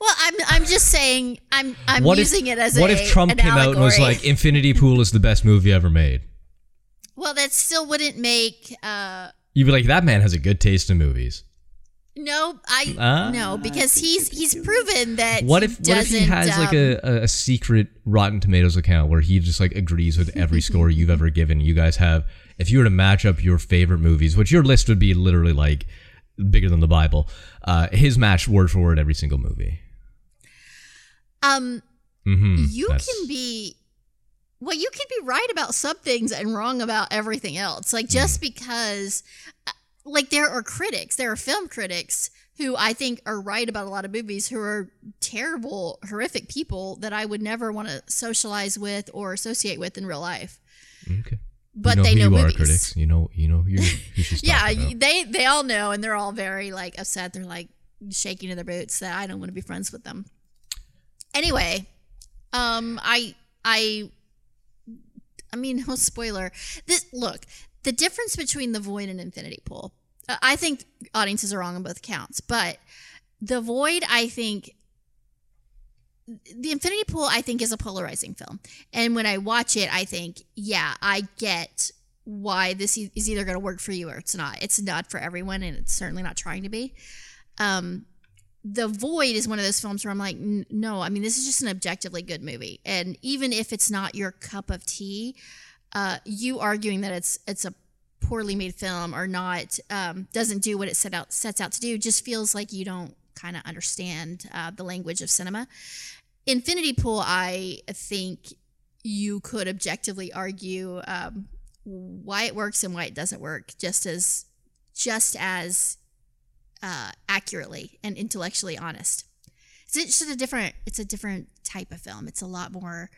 well, I'm I'm just saying I'm I'm what using if, it as what a, if Trump came out and was like, "Infinity Pool is the best movie ever made"? Well, that still wouldn't make. Uh, You'd be like, "That man has a good taste in movies." No, I Ah. no because he's he's proven that. What if what if he has like um, a, a secret Rotten Tomatoes account where he just like agrees with every score you've ever given? You guys have if you were to match up your favorite movies, which your list would be literally like bigger than the Bible, uh, his match word for word every single movie. um hmm you can be well you could be right about some things and wrong about everything else like just Hmm. because uh, like there are critics there are film critics who i think are right about a lot of movies who are terrible horrific people that i would never want to socialize with or associate with in real life Okay. but you know they who know movies are, critics. You know, you know you, yeah they they all know and they're all very like upset they're like shaking in their boots that I don't want to be friends with them. Anyway, um, I I I mean, no spoiler. This look the difference between the void and Infinity Pool. uh, I think audiences are wrong on both counts, but the void, I think. The Infinity Pool, I think, is a polarizing film. And when I watch it, I think, yeah, I get why this is either going to work for you or it's not. It's not for everyone, and it's certainly not trying to be. Um, the Void is one of those films where I'm like, "N- no, I mean, this is just an objectively good movie. And even if it's not your cup of tea, uh, you arguing that it's it's a poorly made film or not um, doesn't do what it set out sets out to do just feels like you don't kind of understand uh, the language of cinema. Infinity Pool, I think you could objectively argue um, why it works and why it doesn't work, just as just as uh, accurately and intellectually honest. It's just a different. It's a different type of film. It's a lot more.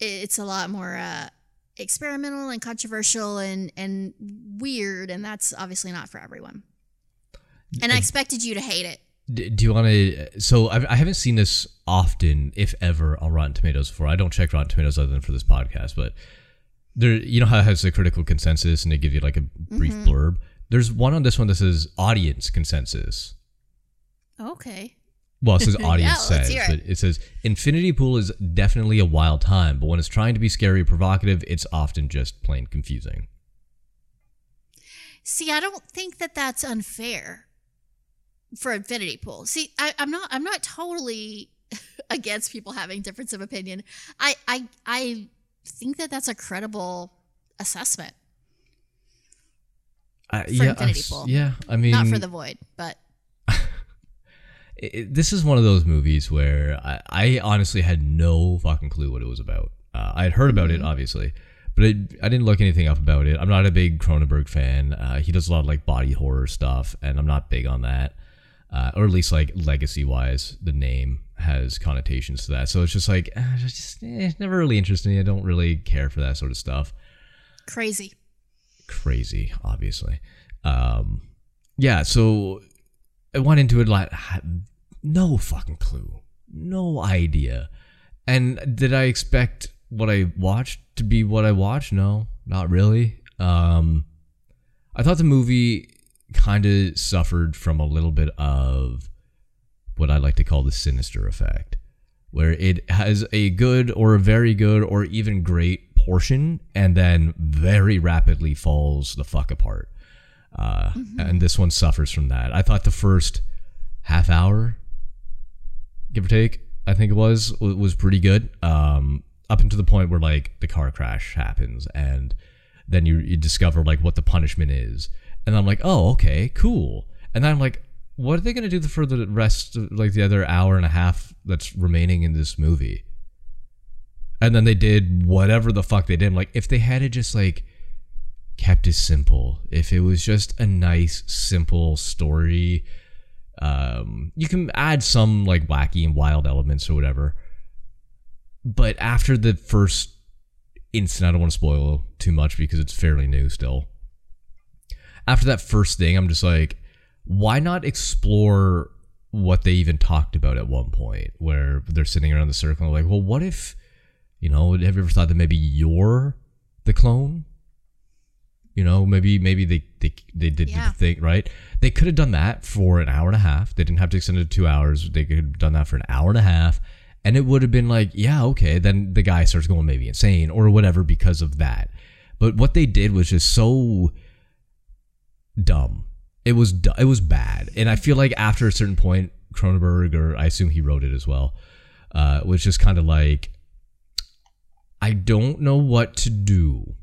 It's a lot more uh, experimental and controversial and and weird, and that's obviously not for everyone. And I expected you to hate it. Do you want to? So I've, I haven't seen this often, if ever, on Rotten Tomatoes before. I don't check Rotten Tomatoes other than for this podcast, but there, you know how it has a critical consensus and they give you like a brief blurb. There's one on this one that says audience consensus. Okay. Well, it says audience let's says, it. but it says Infinity Pool is definitely a wild time, but when it's trying to be scary or provocative, it's often just plain confusing. See, I don't think that that's unfair for Infinity Pool. See, I, I'm not. I'm not totally against people having difference of opinion. I, I, I think that that's a credible assessment, Uh, For yeah, Infinity Pool. yeah. I mean, not for the Void, but it, this is one of those movies where I, I honestly had no fucking clue what it was about. Uh, I had heard about Mm-hmm. it, obviously, but it, I didn't look anything up about it. I'm not a big Cronenberg fan. Uh, he does a lot of like body horror stuff, and I'm not big on that. Uh, or at least like legacy wise, the name has connotations to that. So it's just like, uh, just eh, it's never really interested me. I don't really care for that sort of stuff crazy. Crazy, obviously. Um, yeah, so I went into it like no fucking clue, no idea. And did I expect what I watched to be what I watched? No, not really. Um, I thought the movie kind of suffered from a little bit of what I like to call the sinister effect, where it has a good or a very good or even great portion and then very rapidly falls the fuck apart. Uh, And this one suffers from that. I thought the first half hour, give or take, I think it was, was pretty good. Um, up until the point where like the car crash happens and then you, you discover like what the punishment is. And I'm like, oh, okay, cool. And then I'm like, what are they going to do for the rest, of, like the other hour and a half that's remaining in this movie? And then they did whatever the fuck they did. I'm like, if they had it just like kept it simple, if it was just a nice, simple story, um, you can add some like wacky and wild elements or whatever. But after the first instant, I don't want to spoil too much because it's fairly new still. After that first thing, I'm just like, why not explore what they even talked about at one point where they're sitting around the circle like, well, what if, you know, have you ever thought that maybe you're the clone? You know, maybe maybe they they, they did Yeah. the thing right. They could have done that for an hour and a half. They didn't have to extend it to two hours. They could have done that for an hour and a half, and it would have been like, yeah, okay. Then the guy starts going maybe insane or whatever because of that. But what they did was just so dumb. It was it was bad, and I feel like after a certain point, Cronenberg, or I assume he wrote it as well, uh, was just kind of like, I don't know what to do.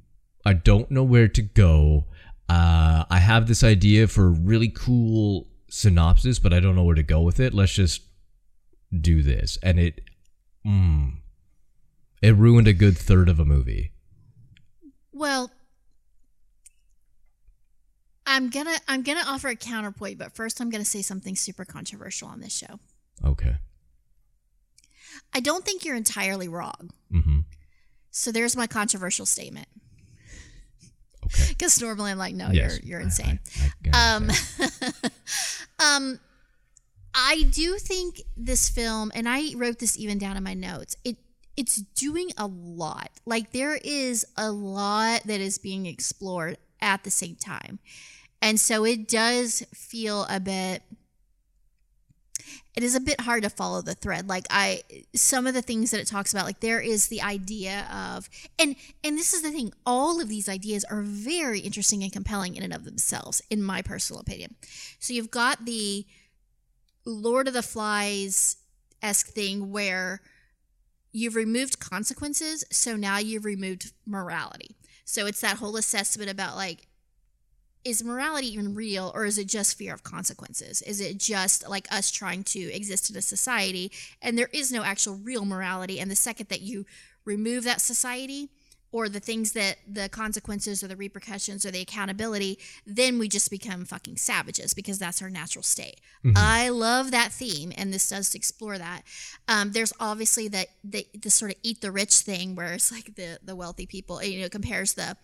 I don't know where to go. Uh, I have this idea for a really cool synopsis, but I don't know where to go with it. Let's just do this, and it, mm, it ruined a good third of a movie. Well, I'm gonna I'm gonna offer a counterpoint, but first I'm gonna say something super controversial on this show. Okay. I don't think you're entirely wrong. Mm-hmm. So there's my controversial statement. Okay. Because normally I'm like, no, Yes. you're you're insane. I- I- I Um, um, I do think this film, and I wrote this even down in my notes. It it's doing a lot. Like there is a lot that is being explored at the same time, and so it does feel a bit. It is a bit hard to follow the thread. Like I, some of the things that it talks about, like there is the idea of, and and this is the thing. All of these ideas are very interesting and compelling in and of themselves, in my personal opinion. So you've got the Lord of the Flies esque thing where you've removed consequences, so now you've removed morality. So it's that whole assessment about like, is morality even real or is it just fear of consequences? Is it just like us trying to exist in a society and there is no actual real morality? And the second that you remove that society, or the things that the consequences or the repercussions or the accountability, then we just become fucking savages because that's our natural state. Mm-hmm. I love that theme, and this does explore that. Um, there's obviously that the, the sort of eat the rich thing where it's like the the wealthy people, you know, compares the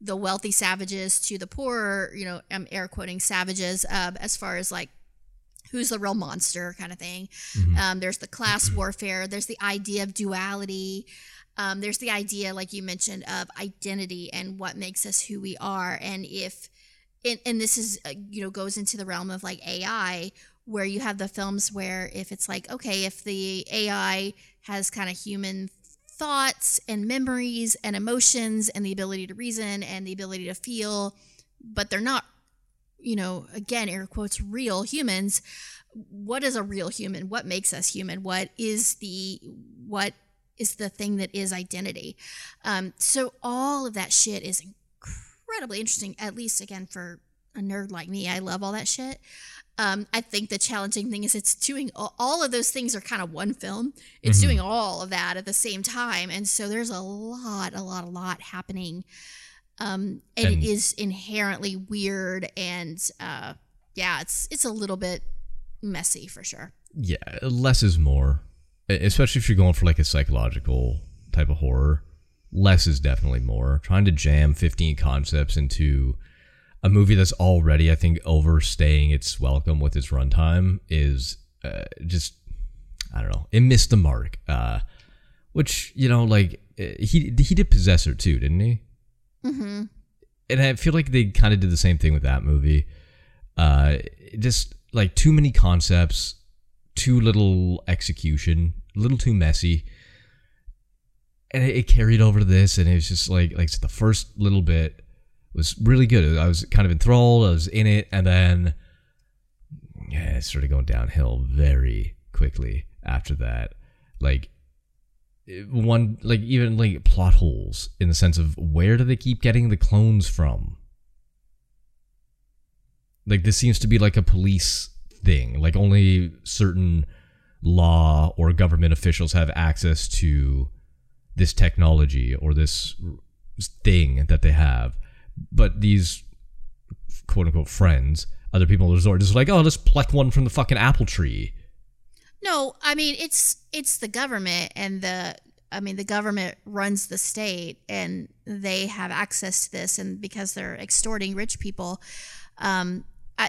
the wealthy savages to the poor, you know, I'm air quoting savages uh, as far as like who's the real monster kind of thing. Mm-hmm. Um, there's the class warfare. There's the idea of duality. Um, there's the idea, like you mentioned, of identity and what makes us who we are. And if, and, and this is, uh, you know, goes into the realm of like AI, where you have the films where if it's like, okay, if the AI has kind of human thoughts and memories and emotions and the ability to reason and the ability to feel, but they're not, you know, again, air quotes, real humans. What is a real human? What makes us human? What is the, what is the thing that is identity. Um, so all of that shit is incredibly interesting, at least again for a nerd like me. I love all that shit. Um, I think the challenging thing is it's doing all of those things are kind of one film. It's mm-hmm. doing all of that at the same time, and so there's a lot, a lot, a lot happening, um, and, and, it is inherently weird and uh, yeah, it's it's a little bit messy for sure. Yeah, less is more especially if you're going for like a psychological type of horror less is definitely more trying to jam 15 concepts into a movie that's already i think overstaying its welcome with its runtime is uh, just i don't know it missed the mark uh, which you know like uh, he he did possessor too didn't he mm-hmm. and i feel like they kind of did the same thing with that movie uh, just like too many concepts too little execution a little too messy. And it, it carried over to this, and it was just like like the first little bit was really good. I was kind of enthralled. I was in it, and then yeah, it started going downhill very quickly after that. Like one, like even like plot holes in the sense of where do they keep getting the clones from? Like this seems to be like a police thing. Like only certain law or government officials have access to this technology or this thing that they have. But these quote unquote friends, other people in the resort, just like, oh, let's pluck one from the fucking apple tree. No, I mean it's it's the government and the I mean the government runs the state and they have access to this and because they're extorting rich people, um,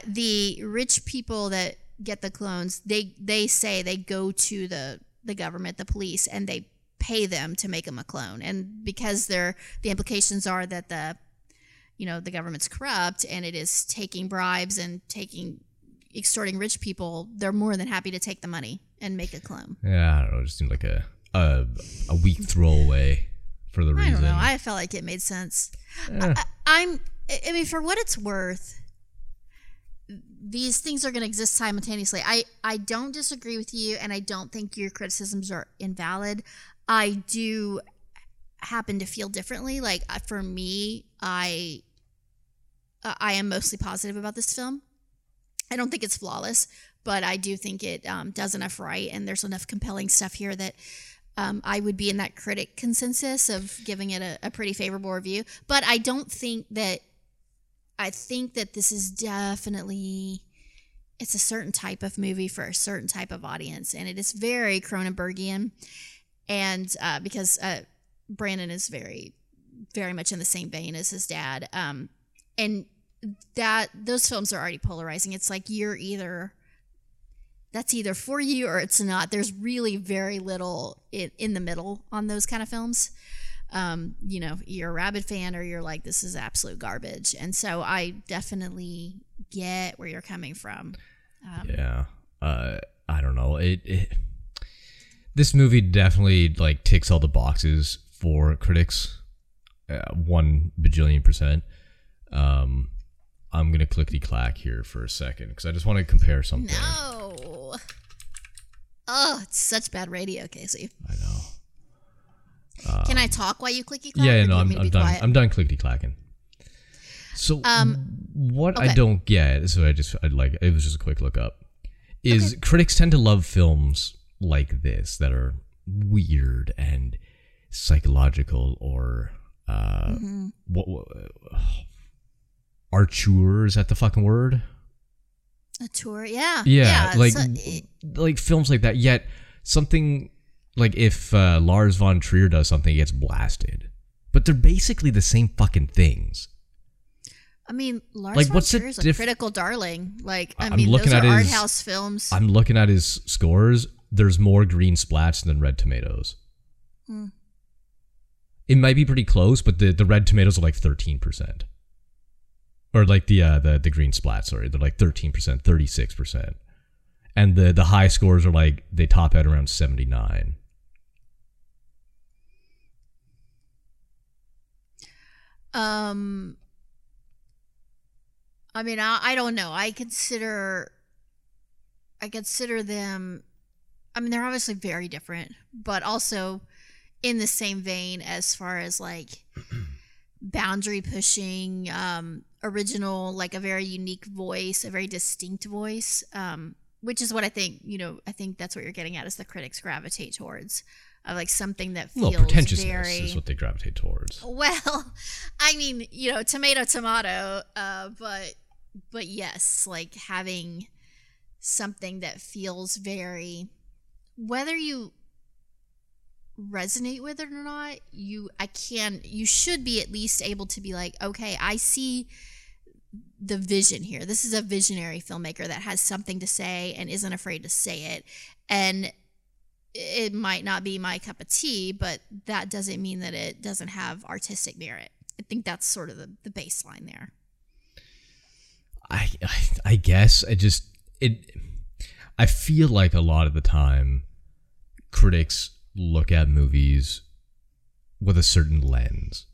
the rich people that get the clones, they they say they go to the the government, the police, and they pay them to make them a clone. And because they're the implications are that the you know the government's corrupt and it is taking bribes and taking extorting rich people, they're more than happy to take the money and make a clone. Yeah, I don't know. It just seemed like a a, a weak throwaway for the reason. I don't know. I felt like it made sense. I, I'm. I mean, for what it's worth, these things are going to exist simultaneously. I, I don't disagree with you, and I don't think your criticisms are invalid. I do happen to feel differently. Like uh, for me, I uh, I am mostly positive about this film. I don't think it's flawless, but I do think it um, does enough right, and there's enough compelling stuff here that um, I would be in that critic consensus of giving it a, a pretty favorable review. But I don't think that I think that this is definitely it's a certain type of movie for a certain type of audience, and it is very Cronenbergian, and uh, because uh, Brandon is very, very much in the same vein as his dad, um, and that those films are already polarizing. It's like you're either that's either for you or it's not. There's really very little in, in the middle on those kind of films. Um, you know, you're a rabid fan or you're like, this is absolute garbage. And so I definitely get where you're coming from. Um, Yeah. Uh, I don't know. It, it this movie definitely like ticks all the boxes for critics, uh, one bajillion percent. Um, I'm gonna clickety clack here for a second because I just want to compare something. No. Oh, it's such bad radio, Casey. I know. Can I talk while you clicky clack? yeah, yeah, no, I'm, I'm done. quiet? I'm done clickety clacking. So, Um, what I don't get, so I just, I like, it was just a quick look up, is critics tend to love films like this that are weird and psychological or, uh, Mm-hmm. what, what Arture, is that the fucking word? auteur, yeah, Yeah, like so it- like films like that. Yet something like if uh, Lars von Trier does something, he gets blasted. But they're basically the same fucking things. I mean, Lars Like, von what's Trier is a diff- critical darling. Like, I I'm mean, looking those at are art his- house films. I'm looking at his scores. There's more green splats than red tomatoes. Hmm. It might be pretty close, but the, the red tomatoes are like thirteen percent, or like the uh, the the green splats. Sorry, they're like thirteen percent, thirty six percent, and the the high scores are like they top out around seventy nine. Um, I mean, I, I don't know. I consider, I consider them. I mean, they're obviously very different, but also in the same vein as far as like boundary pushing, um, original, like a very unique voice, a very distinct voice. Um, which is what I think. You know, I think that's what you're getting at is the critics gravitate towards, of like something that feels Well, pretentiousness very is what they gravitate towards. well, I mean, you know, tomato, tomato. Uh, but, but yes, like having something that feels very, whether you resonate with it or not, you, I can, you should be at least able to be like, okay, I see the vision here. This is a visionary filmmaker that has something to say and isn't afraid to say it. And it might not be my cup of tea, but that doesn't mean that it doesn't have artistic merit. I think that's sort of the, the baseline there. I, I I guess I just it I feel like a lot of the time critics look at movies with a certain lens.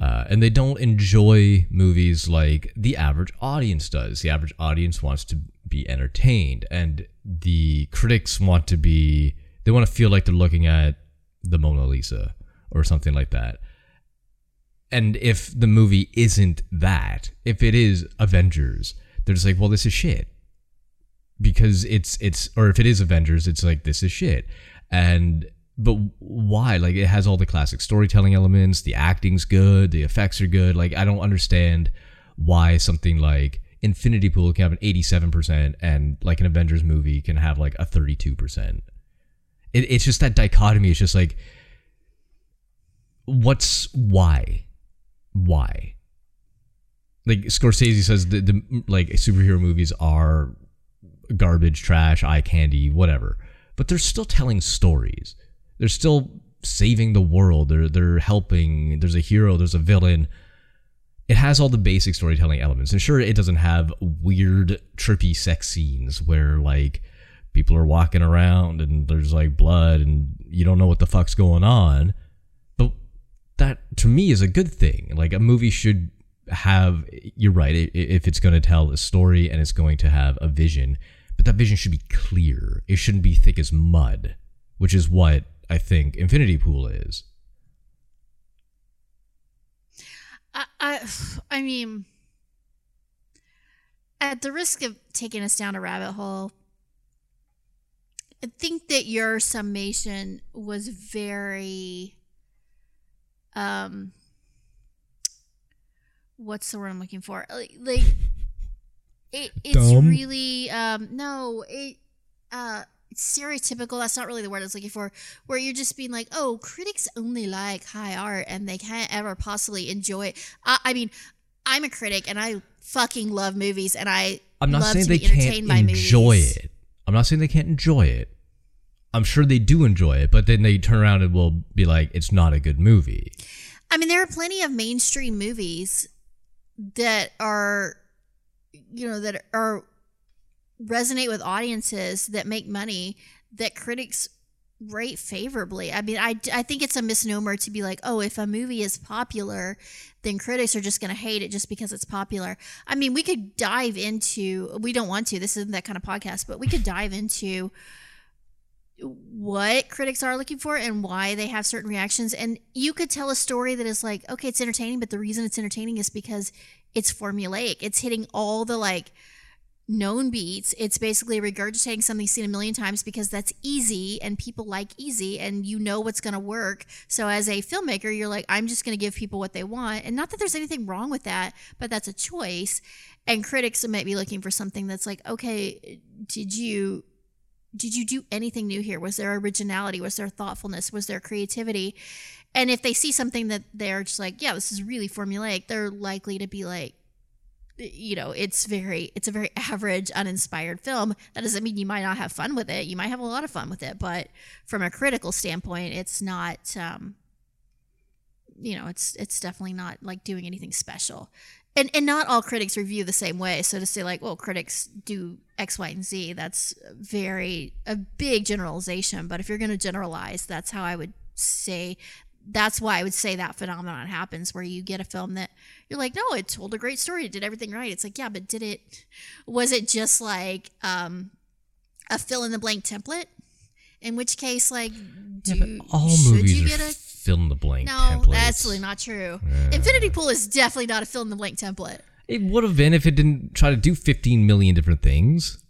Uh, and they don't enjoy movies like the average audience does. The average audience wants to be entertained, and the critics want to be, they want to feel like they're looking at the Mona Lisa or something like that. And if the movie isn't that, if it is Avengers, they're just like, well, this is shit. Because it's it's or if it is Avengers, it's like this is shit. And but why? Like it has all the classic storytelling elements, the acting's good, the effects are good. Like I don't understand why something like Infinity Pool can have an 87% and like an Avengers movie can have like a 32%. It, it's just that dichotomy. It's just like what's why? Why? Like Scorsese says the, the like superhero movies are garbage, trash, eye candy, whatever. But they're still telling stories. They're still saving the world. They're they're helping. There's a hero, there's a villain. It has all the basic storytelling elements. And sure, it doesn't have weird, trippy sex scenes where like people are walking around and there's like blood and you don't know what the fuck's going on. But that to me is a good thing. Like a movie should have you're right if it's going to tell a story and it's going to have a vision, but that vision should be clear. It shouldn't be thick as mud, which is what I think Infinity Pool is. I, I, I mean, at the risk of taking us down a rabbit hole, I think that your summation was very, um, what's the word I'm looking for? Like, like it, it's Dumb? really, um, no, it, uh, stereotypical. That's not really the word I was looking for. Where you're just being like, oh, critics only like high art and they can't ever possibly enjoy it. I, I mean, I'm a critic and I fucking love movies and I I'm not saying they can't enjoy movies. it. I'm not saying they can't enjoy it. I'm sure they do enjoy it, but then they turn around and will be like, it's not a good movie. I mean, there are plenty of mainstream movies that are, you know, that are resonate with audiences that make money that critics rate favorably. I mean, I, I think it's a misnomer to be like, oh, if a movie is popular, then critics are just going to hate it just because it's popular. I mean, we could dive into, we don't want to, this isn't that kind of podcast, but we could dive into what critics are looking for and why they have certain reactions. And you could tell a story that is like, okay, it's entertaining, but the reason it's entertaining is because it's formulaic. It's hitting all the like known beats. It's basically regurgitating something seen a million times because that's easy and people like easy and you know what's going to work. So as a filmmaker, you're like, I'm just going to give people what they want. And not that there's anything wrong with that, but that's a choice. And critics might be looking for something that's like, okay, did you did you do anything new here? Was there originality? Was there thoughtfulness? Was there creativity? And if they see something that they're just like, yeah, this is really formulaic, they're likely to be like, you know, it's very, it's a very average, uninspired film. That doesn't mean you might not have fun with it. You might have a lot of fun with it, but from a critical standpoint, it's not, um, you know, it's it's definitely not like doing anything special. And and not all critics review the same way. So to say like, well, critics do X, Y, and Z, that's very a big generalization. But if you're going to generalize, that's how I would say. That's why I would say that phenomenon happens where you get a film that you're like, no, it told a great story, it did everything right. It's like, yeah, but did it? Was it just like um, a fill in the blank template? In which case, like, do, Yeah, all movies you are get a fill in the blank no, templates. that's really not true. Infinity Pool is definitely not a fill in the blank template. It would have been if it didn't try to do 15 million different things.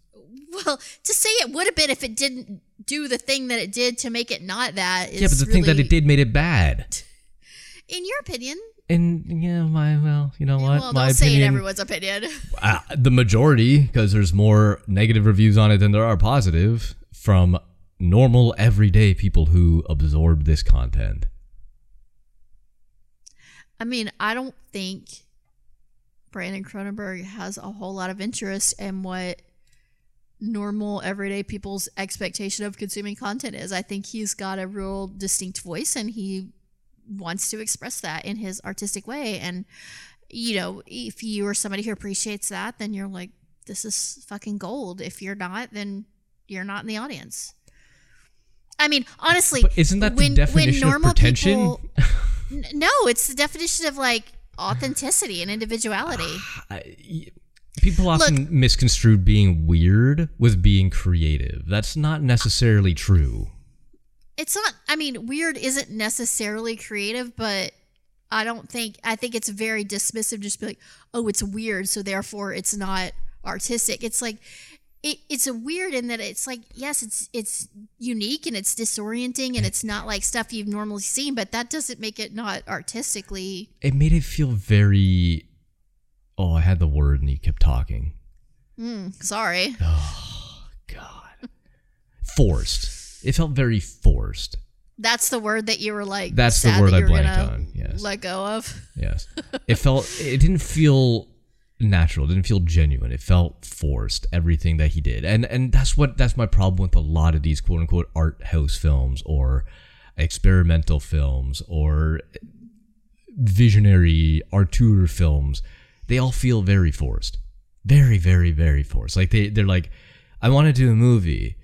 Well, to say it would have been if it didn't do the thing that it did to make it not that is yeah, but the thing that it did made it bad. in your opinion, And yeah, my well, you know what? well, my don't say opinion, everyone's opinion. uh, the majority, because there's more negative reviews on it than there are positive from normal, everyday people who absorb this content. I mean, I don't think Brandon Cronenberg has a whole lot of interest in what normal everyday people's expectation of consuming content is. I think he's got a real distinct voice and he wants to express that in his artistic way and you know, if you are somebody who appreciates that, then you're like this is fucking gold. If you're not, then you're not in the audience. I mean, honestly, But isn't that the definition of pretension? people N- no, it's the definition of like authenticity and individuality. I- people often misconstrue being weird with being creative. That's not necessarily true. It's not, I mean, weird isn't necessarily creative, but I don't think, I think it's very dismissive just be like, oh, it's weird, so therefore it's not artistic. It's like, it, it's a weird in that it's like yes it's it's unique and it's disorienting and it's not like stuff you've normally seen but that doesn't make it not artistically It made it feel very. Oh, I had the word and he kept talking. mm, sorry Oh, God. Forced. It felt very forced. that's the word that you were like That's the word that I blanked on, yes. let go of Yes. It felt it didn't feel natural. It didn't feel genuine. It felt forced everything that he did. And and that's what that's my problem with a lot of these quote unquote art house films or experimental films or visionary art tour films. They all feel very forced. Very very very forced. Like they they're like I want to do a movie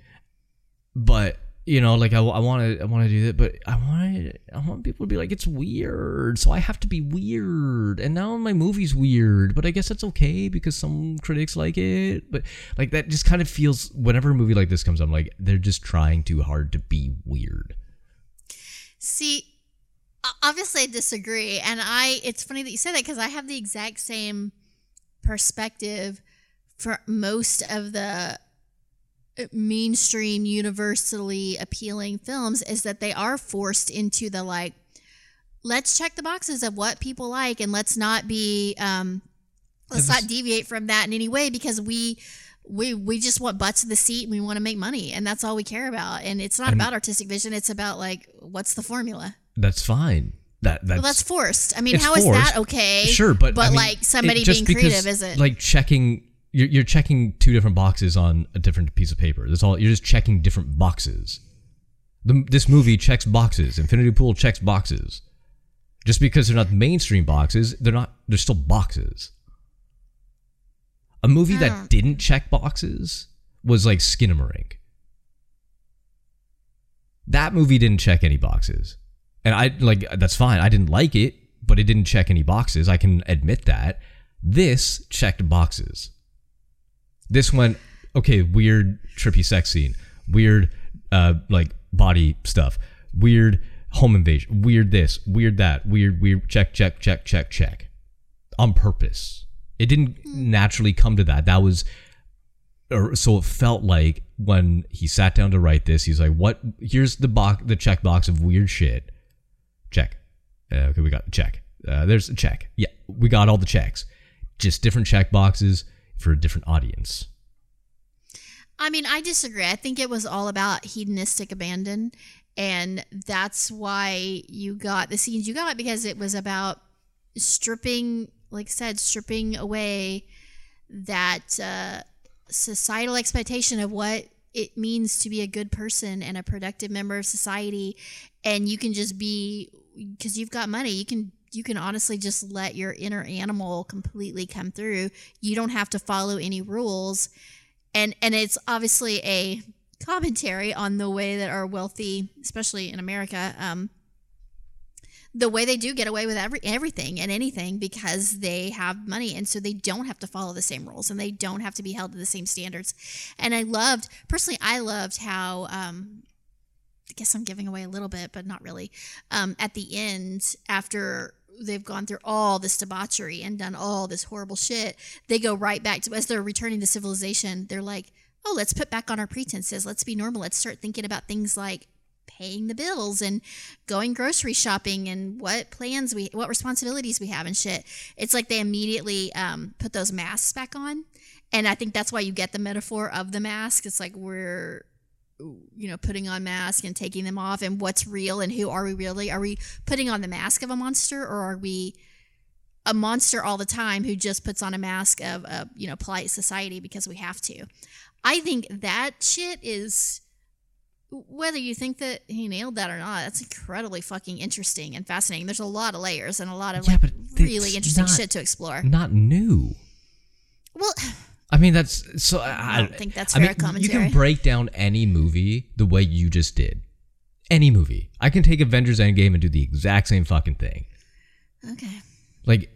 but you know like i want to i want to do that but i want i want people to be like it's weird so i have to be weird and now my movie's weird but i guess that's okay because some critics like it but like that just kind of feels whenever a movie like this comes i'm like they're just trying too hard to be weird See, obviously I disagree, and I. It's funny that you say that because I have the exact same perspective for most of the uh, mainstream, universally appealing films. Is that they are forced into the like, let's check the boxes of what people like, and let's not be, um, let's not deviate from that in any way because we. We, we just want butts in the seat and we want to make money and that's all we care about and it's not about artistic vision it's about like what's the formula that's fine that that's, well that's forced i mean how is forced. that okay sure but but I mean, like somebody being creative isn't like checking you're, you're checking two different boxes on a different piece of paper. That's all. You're just checking different boxes. The, this movie checks boxes. Infinity Pool checks boxes. Just because they're not mainstream boxes, they're not. They're still boxes. A movie that oh. didn't check boxes was like Skinamarink. That movie didn't check any boxes. And I like that's fine. I didn't like it, but it didn't check any boxes. I can admit that. This checked boxes. This went okay, weird trippy sex scene, weird uh like body stuff, weird home invasion, weird this, weird that, weird weird check check check check check. On purpose. It didn't naturally come to that. That was or so it felt like when he sat down to write this, he's like, "What? Here's the box, the check box of weird shit. Check. Uh, okay, we got check. Uh, there's a check. Yeah, we got all the checks. Just different check boxes for a different audience. I mean, I disagree. I think it was all about hedonistic abandon. And that's why you got the scenes you got because it was about stripping, like I said, stripping away that uh, societal expectation of what it means to be a good person and a productive member of society. And you can just be, because you've got money, you can you can honestly just let your inner animal completely come through. You don't have to follow any rules. And and it's obviously a commentary on the way that our wealthy, especially in America, um, the way they do get away with every everything and anything because they have money and so they don't have to follow the same rules and they don't have to be held to the same standards. And I loved personally, I loved how um, I guess I'm giving away a little bit, but not really. Um, at the end, after they've gone through all this debauchery and done all this horrible shit, they go right back to as they're returning to civilization. They're like, "Oh, let's put back on our pretenses. Let's be normal. Let's start thinking about things like paying the bills and going grocery shopping and what plans we, what responsibilities we have and shit." It's like they immediately um, put those masks back on, and I think that's why you get the metaphor of the mask. It's like we're you know, putting on masks and taking them off and what's real and who are we really? Are we putting on the mask of a monster or are we a monster all the time who just puts on a mask of a, you know, polite society because we have to? I think that shit is whether you think that he nailed that or not, that's incredibly fucking interesting and fascinating. There's a lot of layers and a lot of Yeah, like really interesting not- shit to explore. Not new. Well, I mean, that's so. I, I don't think that's I mean, fair You can break down any movie the way you just did. Any movie. I can take Avengers Endgame and do the exact same fucking thing. okay. like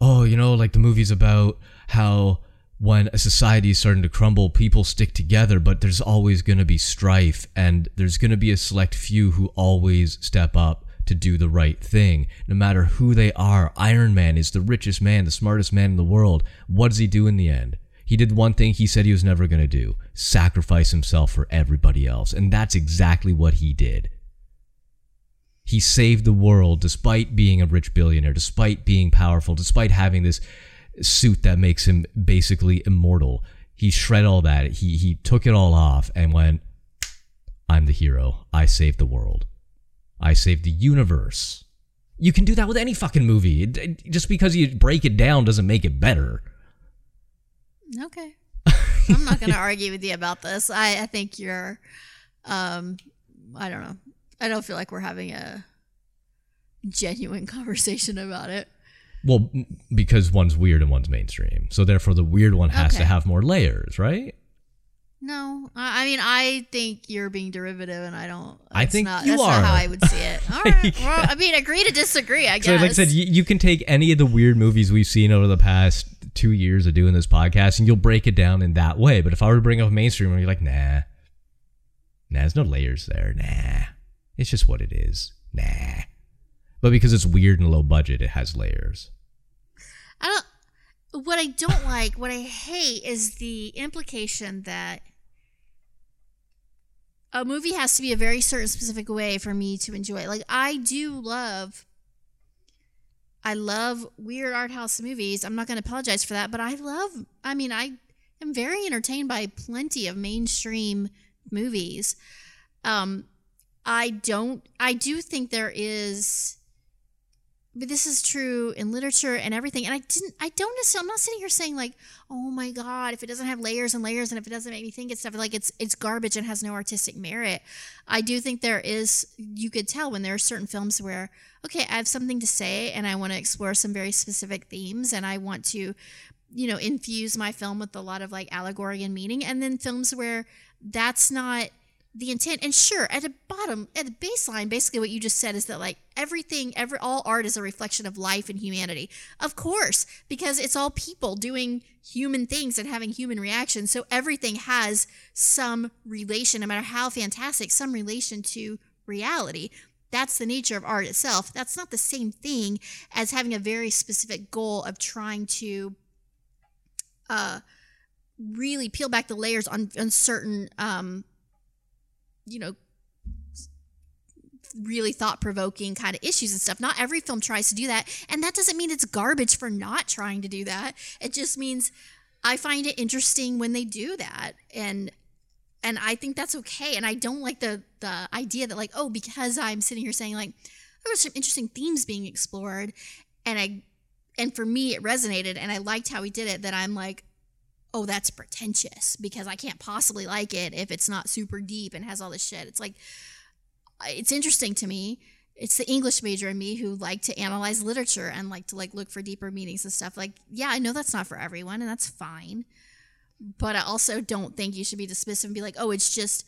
oh you know like the movie's about how when a society is starting to crumble people stick together but there's always going to be strife and there's going to be a select few who always step up to do the right thing. No matter who they are iron man is the richest man the smartest man in the world. What does he do in the end? He did one thing he said he was never going to do sacrifice himself for everybody else and that's exactly what he did. He saved the world despite being a rich billionaire, despite being powerful, despite having this suit that makes him basically immortal. He shred all that. He he took it all off and went, "I'm the hero. I saved the world. I saved the universe." You can do that with any fucking movie. It- it- just because you break it down doesn't make it better. Okay. I'm not going to argue with you about this. I, I think you're, um, I don't know. I don't feel like we're having a genuine conversation about it. Well, because one's weird and one's mainstream. So therefore the weird one has to have more layers, right? No, I, mean, I think you're being derivative, and I don't. I think not, you that's not how. I would see it. All right. Well, I mean, agree to disagree. I So, guess. like I said, you, you can take any of the weird movies we've seen over the past two years of doing this podcast, and you'll break it down in that way. But if I were to bring up mainstream, and you're like, nah, nah, there's no layers there. Nah, it's just what it is. Nah. But because it's weird and low budget, it has layers. I don't. What I don't like, what I hate, is the implication that a movie has to be a very certain specific way for me to enjoy. Like I do love. I love weird art house movies. I'm not going to apologize for that, but I love. I mean, I am very entertained by plenty of mainstream movies. Um, I don't. I do think there is but this is true in literature and everything. And I didn't, I don't necessarily, I'm not sitting here saying like, oh my God, if it doesn't have layers and layers and if it doesn't make me think it's stuff like it's, it's garbage and has no artistic merit. I do think there is, you could tell when there are certain films where, okay, I have something to say and I want to explore some very specific themes and I want to, you know, infuse my film with a lot of like allegory and meaning. And then films where that's not, the intent and sure at the bottom at the baseline basically what you just said is that like everything every all art is a reflection of life and humanity. Of course because it's all people doing human things and having human reactions so everything has some relation no matter how fantastic some relation to reality. That's the nature of art itself. That's not the same thing as having a very specific goal of trying to uh really peel back the layers on, on certain um you know really thought provoking kind of issues and stuff. Not every film tries to do that. And that doesn't mean it's garbage for not trying to do that. It just means I find it interesting when they do that. And and I think that's okay. And I don't like the the idea that like, oh, because I'm sitting here saying like oh, there were some interesting themes being explored and I and for me it resonated and I liked how he did it that I'm like, oh, that's pretentious because I can't possibly like it if it's not super deep and has all this shit. It's like, it's interesting to me. It's the English major in me who like to analyze literature and like to like look for deeper meanings and stuff. Like, yeah, I know that's not for everyone and that's fine. But I also don't think you should be dismissive and be like, oh, it's just.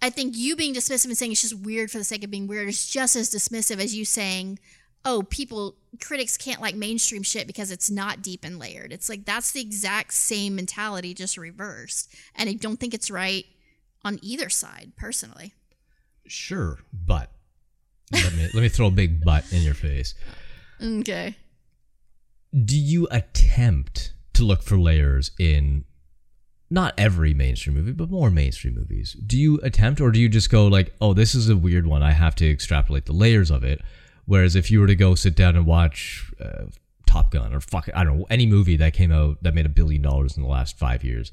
I think you being dismissive and saying it's just weird for the sake of being weird is just as dismissive as you saying, oh, people, critics can't like mainstream shit because it's not deep and layered. It's like that's the exact same mentality, just reversed. And I don't think it's right on either side, personally. Sure, but let me let me throw a big butt in your face. Okay. Do you attempt to look for layers in not every mainstream movie, but more mainstream movies? Do you attempt, or do you just go like, "Oh, this is a weird one. I have to extrapolate the layers of it." Whereas if you were to go sit down and watch uh, Top Gun or fuck, I don't know, any movie that came out that made a billion dollars in the last five years,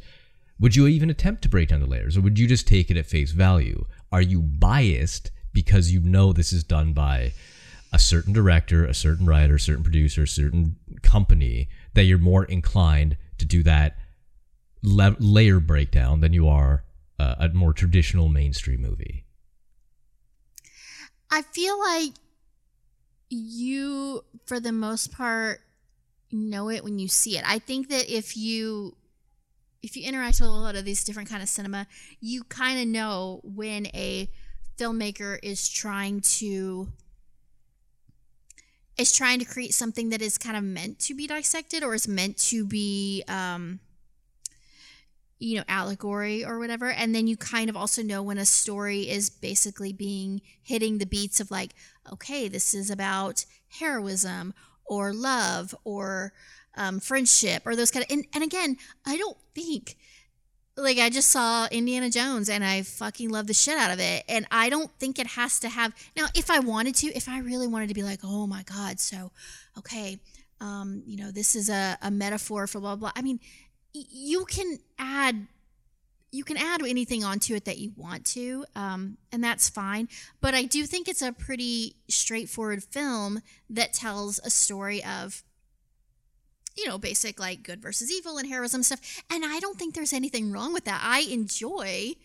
would you even attempt to break down the layers, or would you just take it at face value? Are you biased because you know this is done by a certain director, a certain writer, a certain producer, a certain company that you're more inclined to do that le- layer breakdown than you are uh, a more traditional mainstream movie? I feel like you, for the most part, know it when you see it. I think that if you if you interact with a lot of these different kind of cinema, you kind of know when a filmmaker is trying to is trying to create something that is kind of meant to be dissected or is meant to be um you know allegory or whatever. And then you kind of also know when a story is basically being hitting the beats of like okay this is about heroism or love or um, friendship or those kind of and, and again i don't think like i just saw indiana jones and i fucking love the shit out of it. And i don't think it has to have now if i wanted to if i really wanted to be like oh my god so okay um you know this is a, a metaphor for blah blah i mean you can add you can add anything onto it that you want to um, and that's fine. But i do think it's a pretty straightforward film that tells a story of you know basic like good versus evil and heroism stuff. And i don't think there's anything wrong with that. I enjoy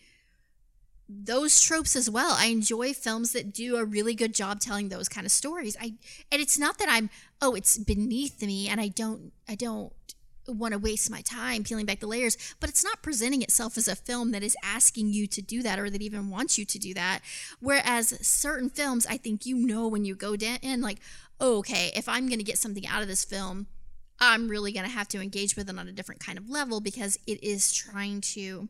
those tropes as well. I enjoy films that do a really good job telling those kind of stories. I and it's not that i'm oh it's beneath me and i don't i don't want to waste my time peeling back the layers, but it's not presenting itself as a film that is asking you to do that or that even wants you to do that. Whereas certain films, I think you know when you go in, like, oh, okay, if I'm going to get something out of this film, I'm really going to have to engage with it on a different kind of level because it is trying to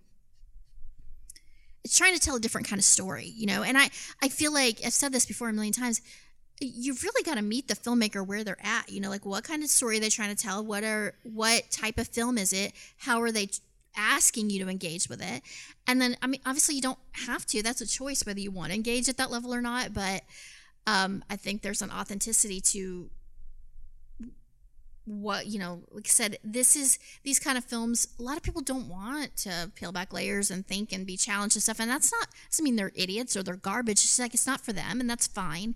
it's trying to tell a different kind of story, you know. And I I feel like I've said this before a million times you've really got to meet the filmmaker where they're at you know like what kind of story are they trying to tell? What are what type of film is it? How are they asking you to engage with it? And then i mean obviously you don't have to that's a choice whether you want to engage at that level or not but um, i think there's an authenticity to what you know like i said this is these kind of films a lot of people don't want to peel back layers and think and be challenged and stuff and that's not doesn't mean they're idiots or they're garbage it's like it's not for them and that's fine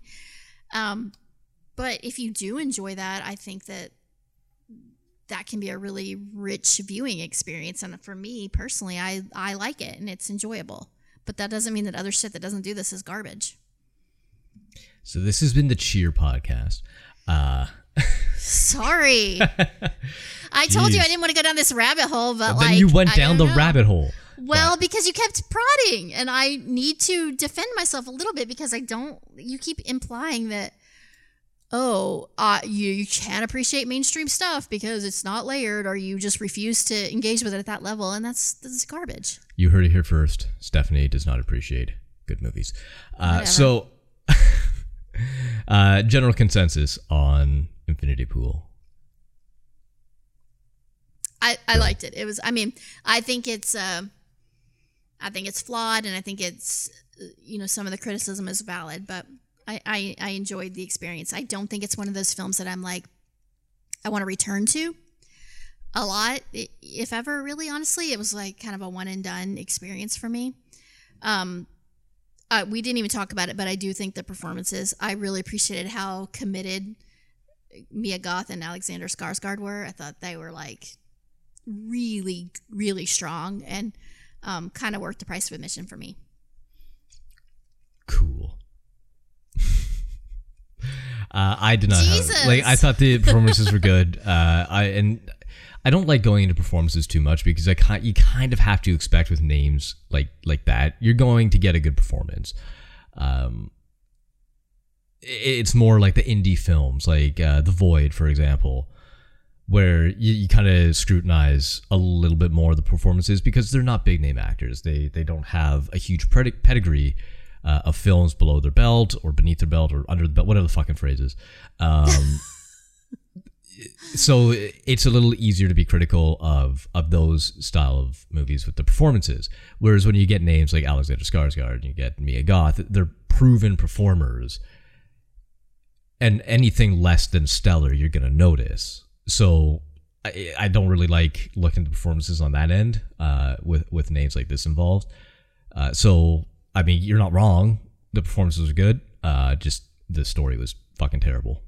um, but if you do enjoy that, I think that that can be a really rich viewing experience. And for me personally, I I like it and it's enjoyable. But that doesn't mean that other shit that doesn't do this is garbage. So this has been the Cheer podcast. Uh, Sorry. I told you I didn't want to go down this rabbit hole, but then like you went down the know. rabbit hole. Well, because you kept prodding, and I need to defend myself a little bit because I don't. You keep implying that, oh, uh, you you can't appreciate mainstream stuff because it's not layered, or you just refuse to engage with it at that level, and that's that's garbage. You heard it here first. Stephanie does not appreciate good movies. Uh, so, uh, general consensus on Infinity Pool. I, I liked it. It was. I mean, I think it's. Um, I think it's flawed, and I think it's. uh, You know, some of the criticism is valid, but I, I I enjoyed the experience. I don't think it's one of those films that I'm like, I want to return to. A lot, if ever, really. Honestly, it was like kind of a one and done experience for me. Um, uh, we didn't even talk about it, but I do think the performances. I really appreciated how committed Mia Goth and Alexander Skarsgård were. I thought they were like really, really strong and um, kind of worth the price of admission for me. Cool. uh, I did not have like. I thought the performances were good. Uh, I and I don't like going into performances too much because I kind you kind of have to expect with names like like that you're going to get a good performance. Um, it's more like the indie films, like uh, The Void, for example, where you, you kind of scrutinize a little bit more the performances because they're not big name actors. They they don't have a huge pedig- pedigree uh, of films below their belt or beneath their belt or under the belt, whatever the fucking phrase is. Um, so it's a little easier to be critical of of those style of movies with the performances. Whereas when you get names like Alexander Skarsgård and you get Mia Goth, they're proven performers and anything less than stellar you're gonna notice so i, I don't really like looking at the performances on that end uh, with with names like this involved. Uh, so i mean you're not wrong. The performances are good. Uh, just the story was fucking terrible.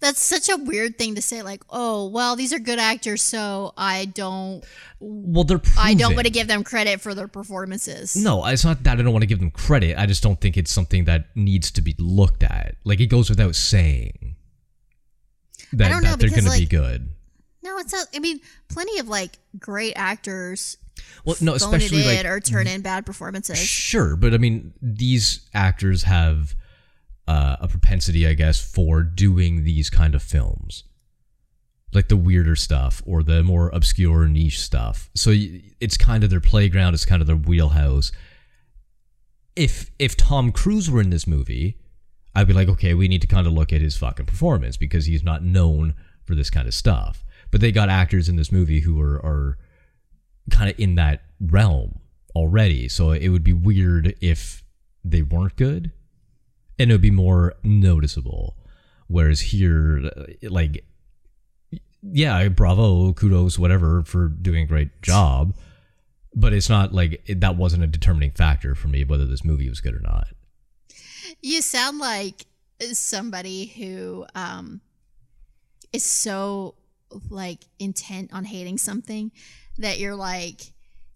That's such a weird thing to say. Like, oh, well, these are good actors, so I don't, well they're I don't want to give them credit for their performances. no it's not that i don't want to give them credit. I just don't think it's something that needs to be looked at. Like it goes without saying that, don't know, that they're because, gonna be like, good no, it's not. I mean, plenty of like great actors well no especially like or turn in bad performances. Sure, but I mean, these actors have uh, a propensity, I guess, for doing these kind of films, like the weirder stuff or the more obscure niche stuff. So it's kind of their playground. It's kind of their wheelhouse. If if Tom Cruise were in this movie, I'd be like, okay, we need to kind of look at his fucking performance because he's not known for this kind of stuff. But they got actors in this movie who are are kind of in that realm already. So it would be weird if they weren't good and it would be more noticeable. Whereas here, like, yeah, bravo, kudos, whatever, for doing a great job. But it's not like it, that wasn't a determining factor for me whether this movie was good or not. You sound like somebody who um, is so like intent on hating something that you're like,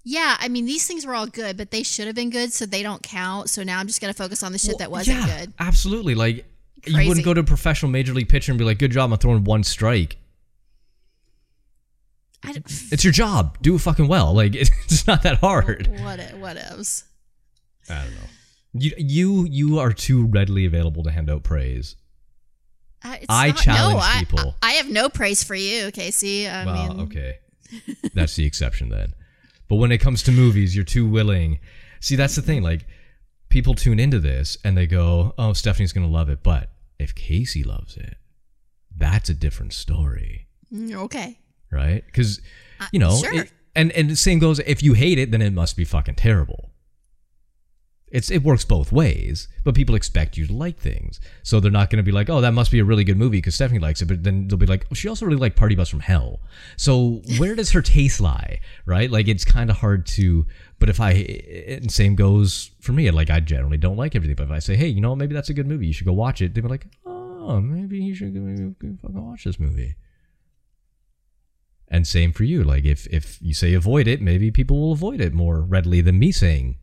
yeah, I mean these things were all good, but they should have been good, so they don't count. So now I'm just gonna focus on the shit that wasn't yeah, good. Absolutely. Like, you wouldn't go to a professional major league pitcher and be like, good job, I'm throwing one strike. I It's your job. Do it fucking well. Like, it's not that hard. what whatevs. I don't know. You you you are too readily available to hand out praise. I, I not- challenge no, I- people. I, I have no praise for you, Casey. I well, mean, okay, that's the exception then. But when it comes to movies, you're too willing. See, that's the thing. Like, people tune into this and they go, "Oh, Stephanie's gonna love it," but if Casey loves it, that's a different story, mm, okay. right? Because Uh, you know, sure. it- and and the same goes. If you hate it, then it must be fucking terrible. It's it works both ways, but people expect you to like things, so they're not going to be like, "Oh, that must be a really good movie because Stephanie likes it." But then they'll be like, oh, "She also really liked Party Bus from Hell." So where does her taste lie, right? Like it's kind of hard to. But if I, and same goes for me. Like I generally don't like everything, but if I say, "Hey, you know, maybe that's a good movie, you should go watch it," they'll be like, "Oh, maybe you should maybe fucking watch this movie. And same for you. Like if if you say avoid it, maybe people will avoid it more readily than me saying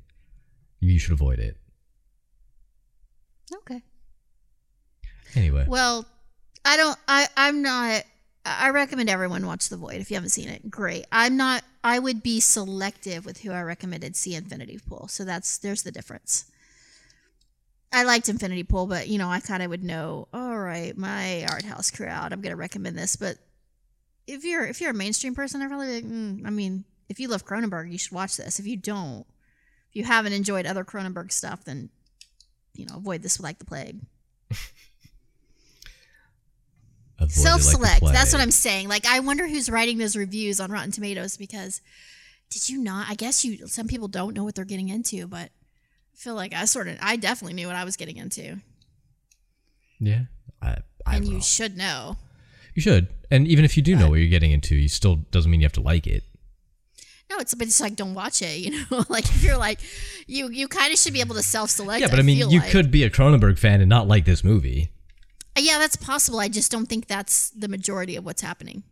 you should avoid it. Okay. Anyway, Well, I don't. I I'm not. I recommend everyone watch The Void if you haven't seen it. Great. I'm not. I would be selective with who I recommended see Infinity Pool. So that's there's the difference. I liked Infinity Pool, but you know I kind of would know. All right, my art house crowd. I'm gonna recommend this, but if you're if you're a mainstream person, I really. Like, mm, I mean, if you love Cronenberg, you should watch this. If you don't, if you haven't enjoyed other Cronenberg stuff, then you know avoid this like the plague. it like self-select that's what i'm saying like i wonder who's writing those reviews on rotten tomatoes because did you not i guess you some people don't know what they're getting into but i feel like i sort of i definitely knew what i was getting into Yeah, I, I and you know. should know You should. And even if you do know what you're getting into, you still doesn't mean you have to like it. No it's but it's like don't watch it you know like if you're like you you kind of should be able to self-select yeah, but I mean, feel you like. could be a Cronenberg fan and not like this movie. yeah that's possible i just don't think that's the majority of what's happening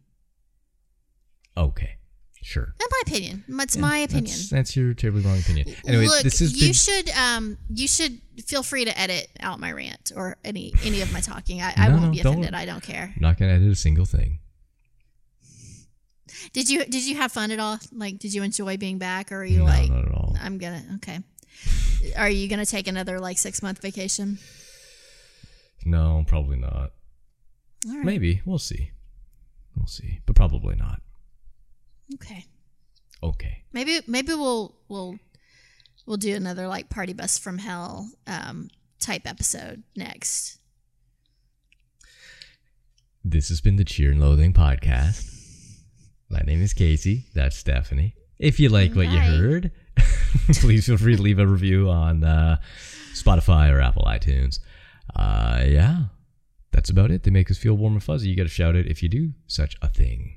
Okay, sure. in my opinion that's my opinion That's, that's your terribly wrong opinion. Anyway, Look, this is you should um you should feel free to edit out my rant or any any of my talking. I, I won't no, be don't- offended. I don't care. not gonna edit a single thing. Did you did you have fun at all? Like, did you enjoy being back, or are you no, like, not at all. I'm gonna okay? Are you gonna take another like six month vacation? No, probably not. All right. Maybe we'll see. We'll see, but probably not. Okay. Okay. Maybe maybe we'll we'll we'll do another like party bus from hell um type episode next. This has been the Cheer and Loathing podcast. My name is Casey. That's Stephanie. If you like what you Hi. heard, please feel free to leave a review on uh, Spotify or Apple iTunes. Uh, yeah, that's about it. They make us feel warm and fuzzy. You got to shout it if you do such a thing.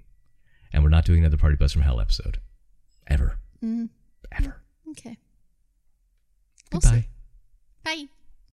And we're not doing another Party Bus from Hell episode. Ever. Mm, Ever. okay. We'll see. Goodbye. Bye.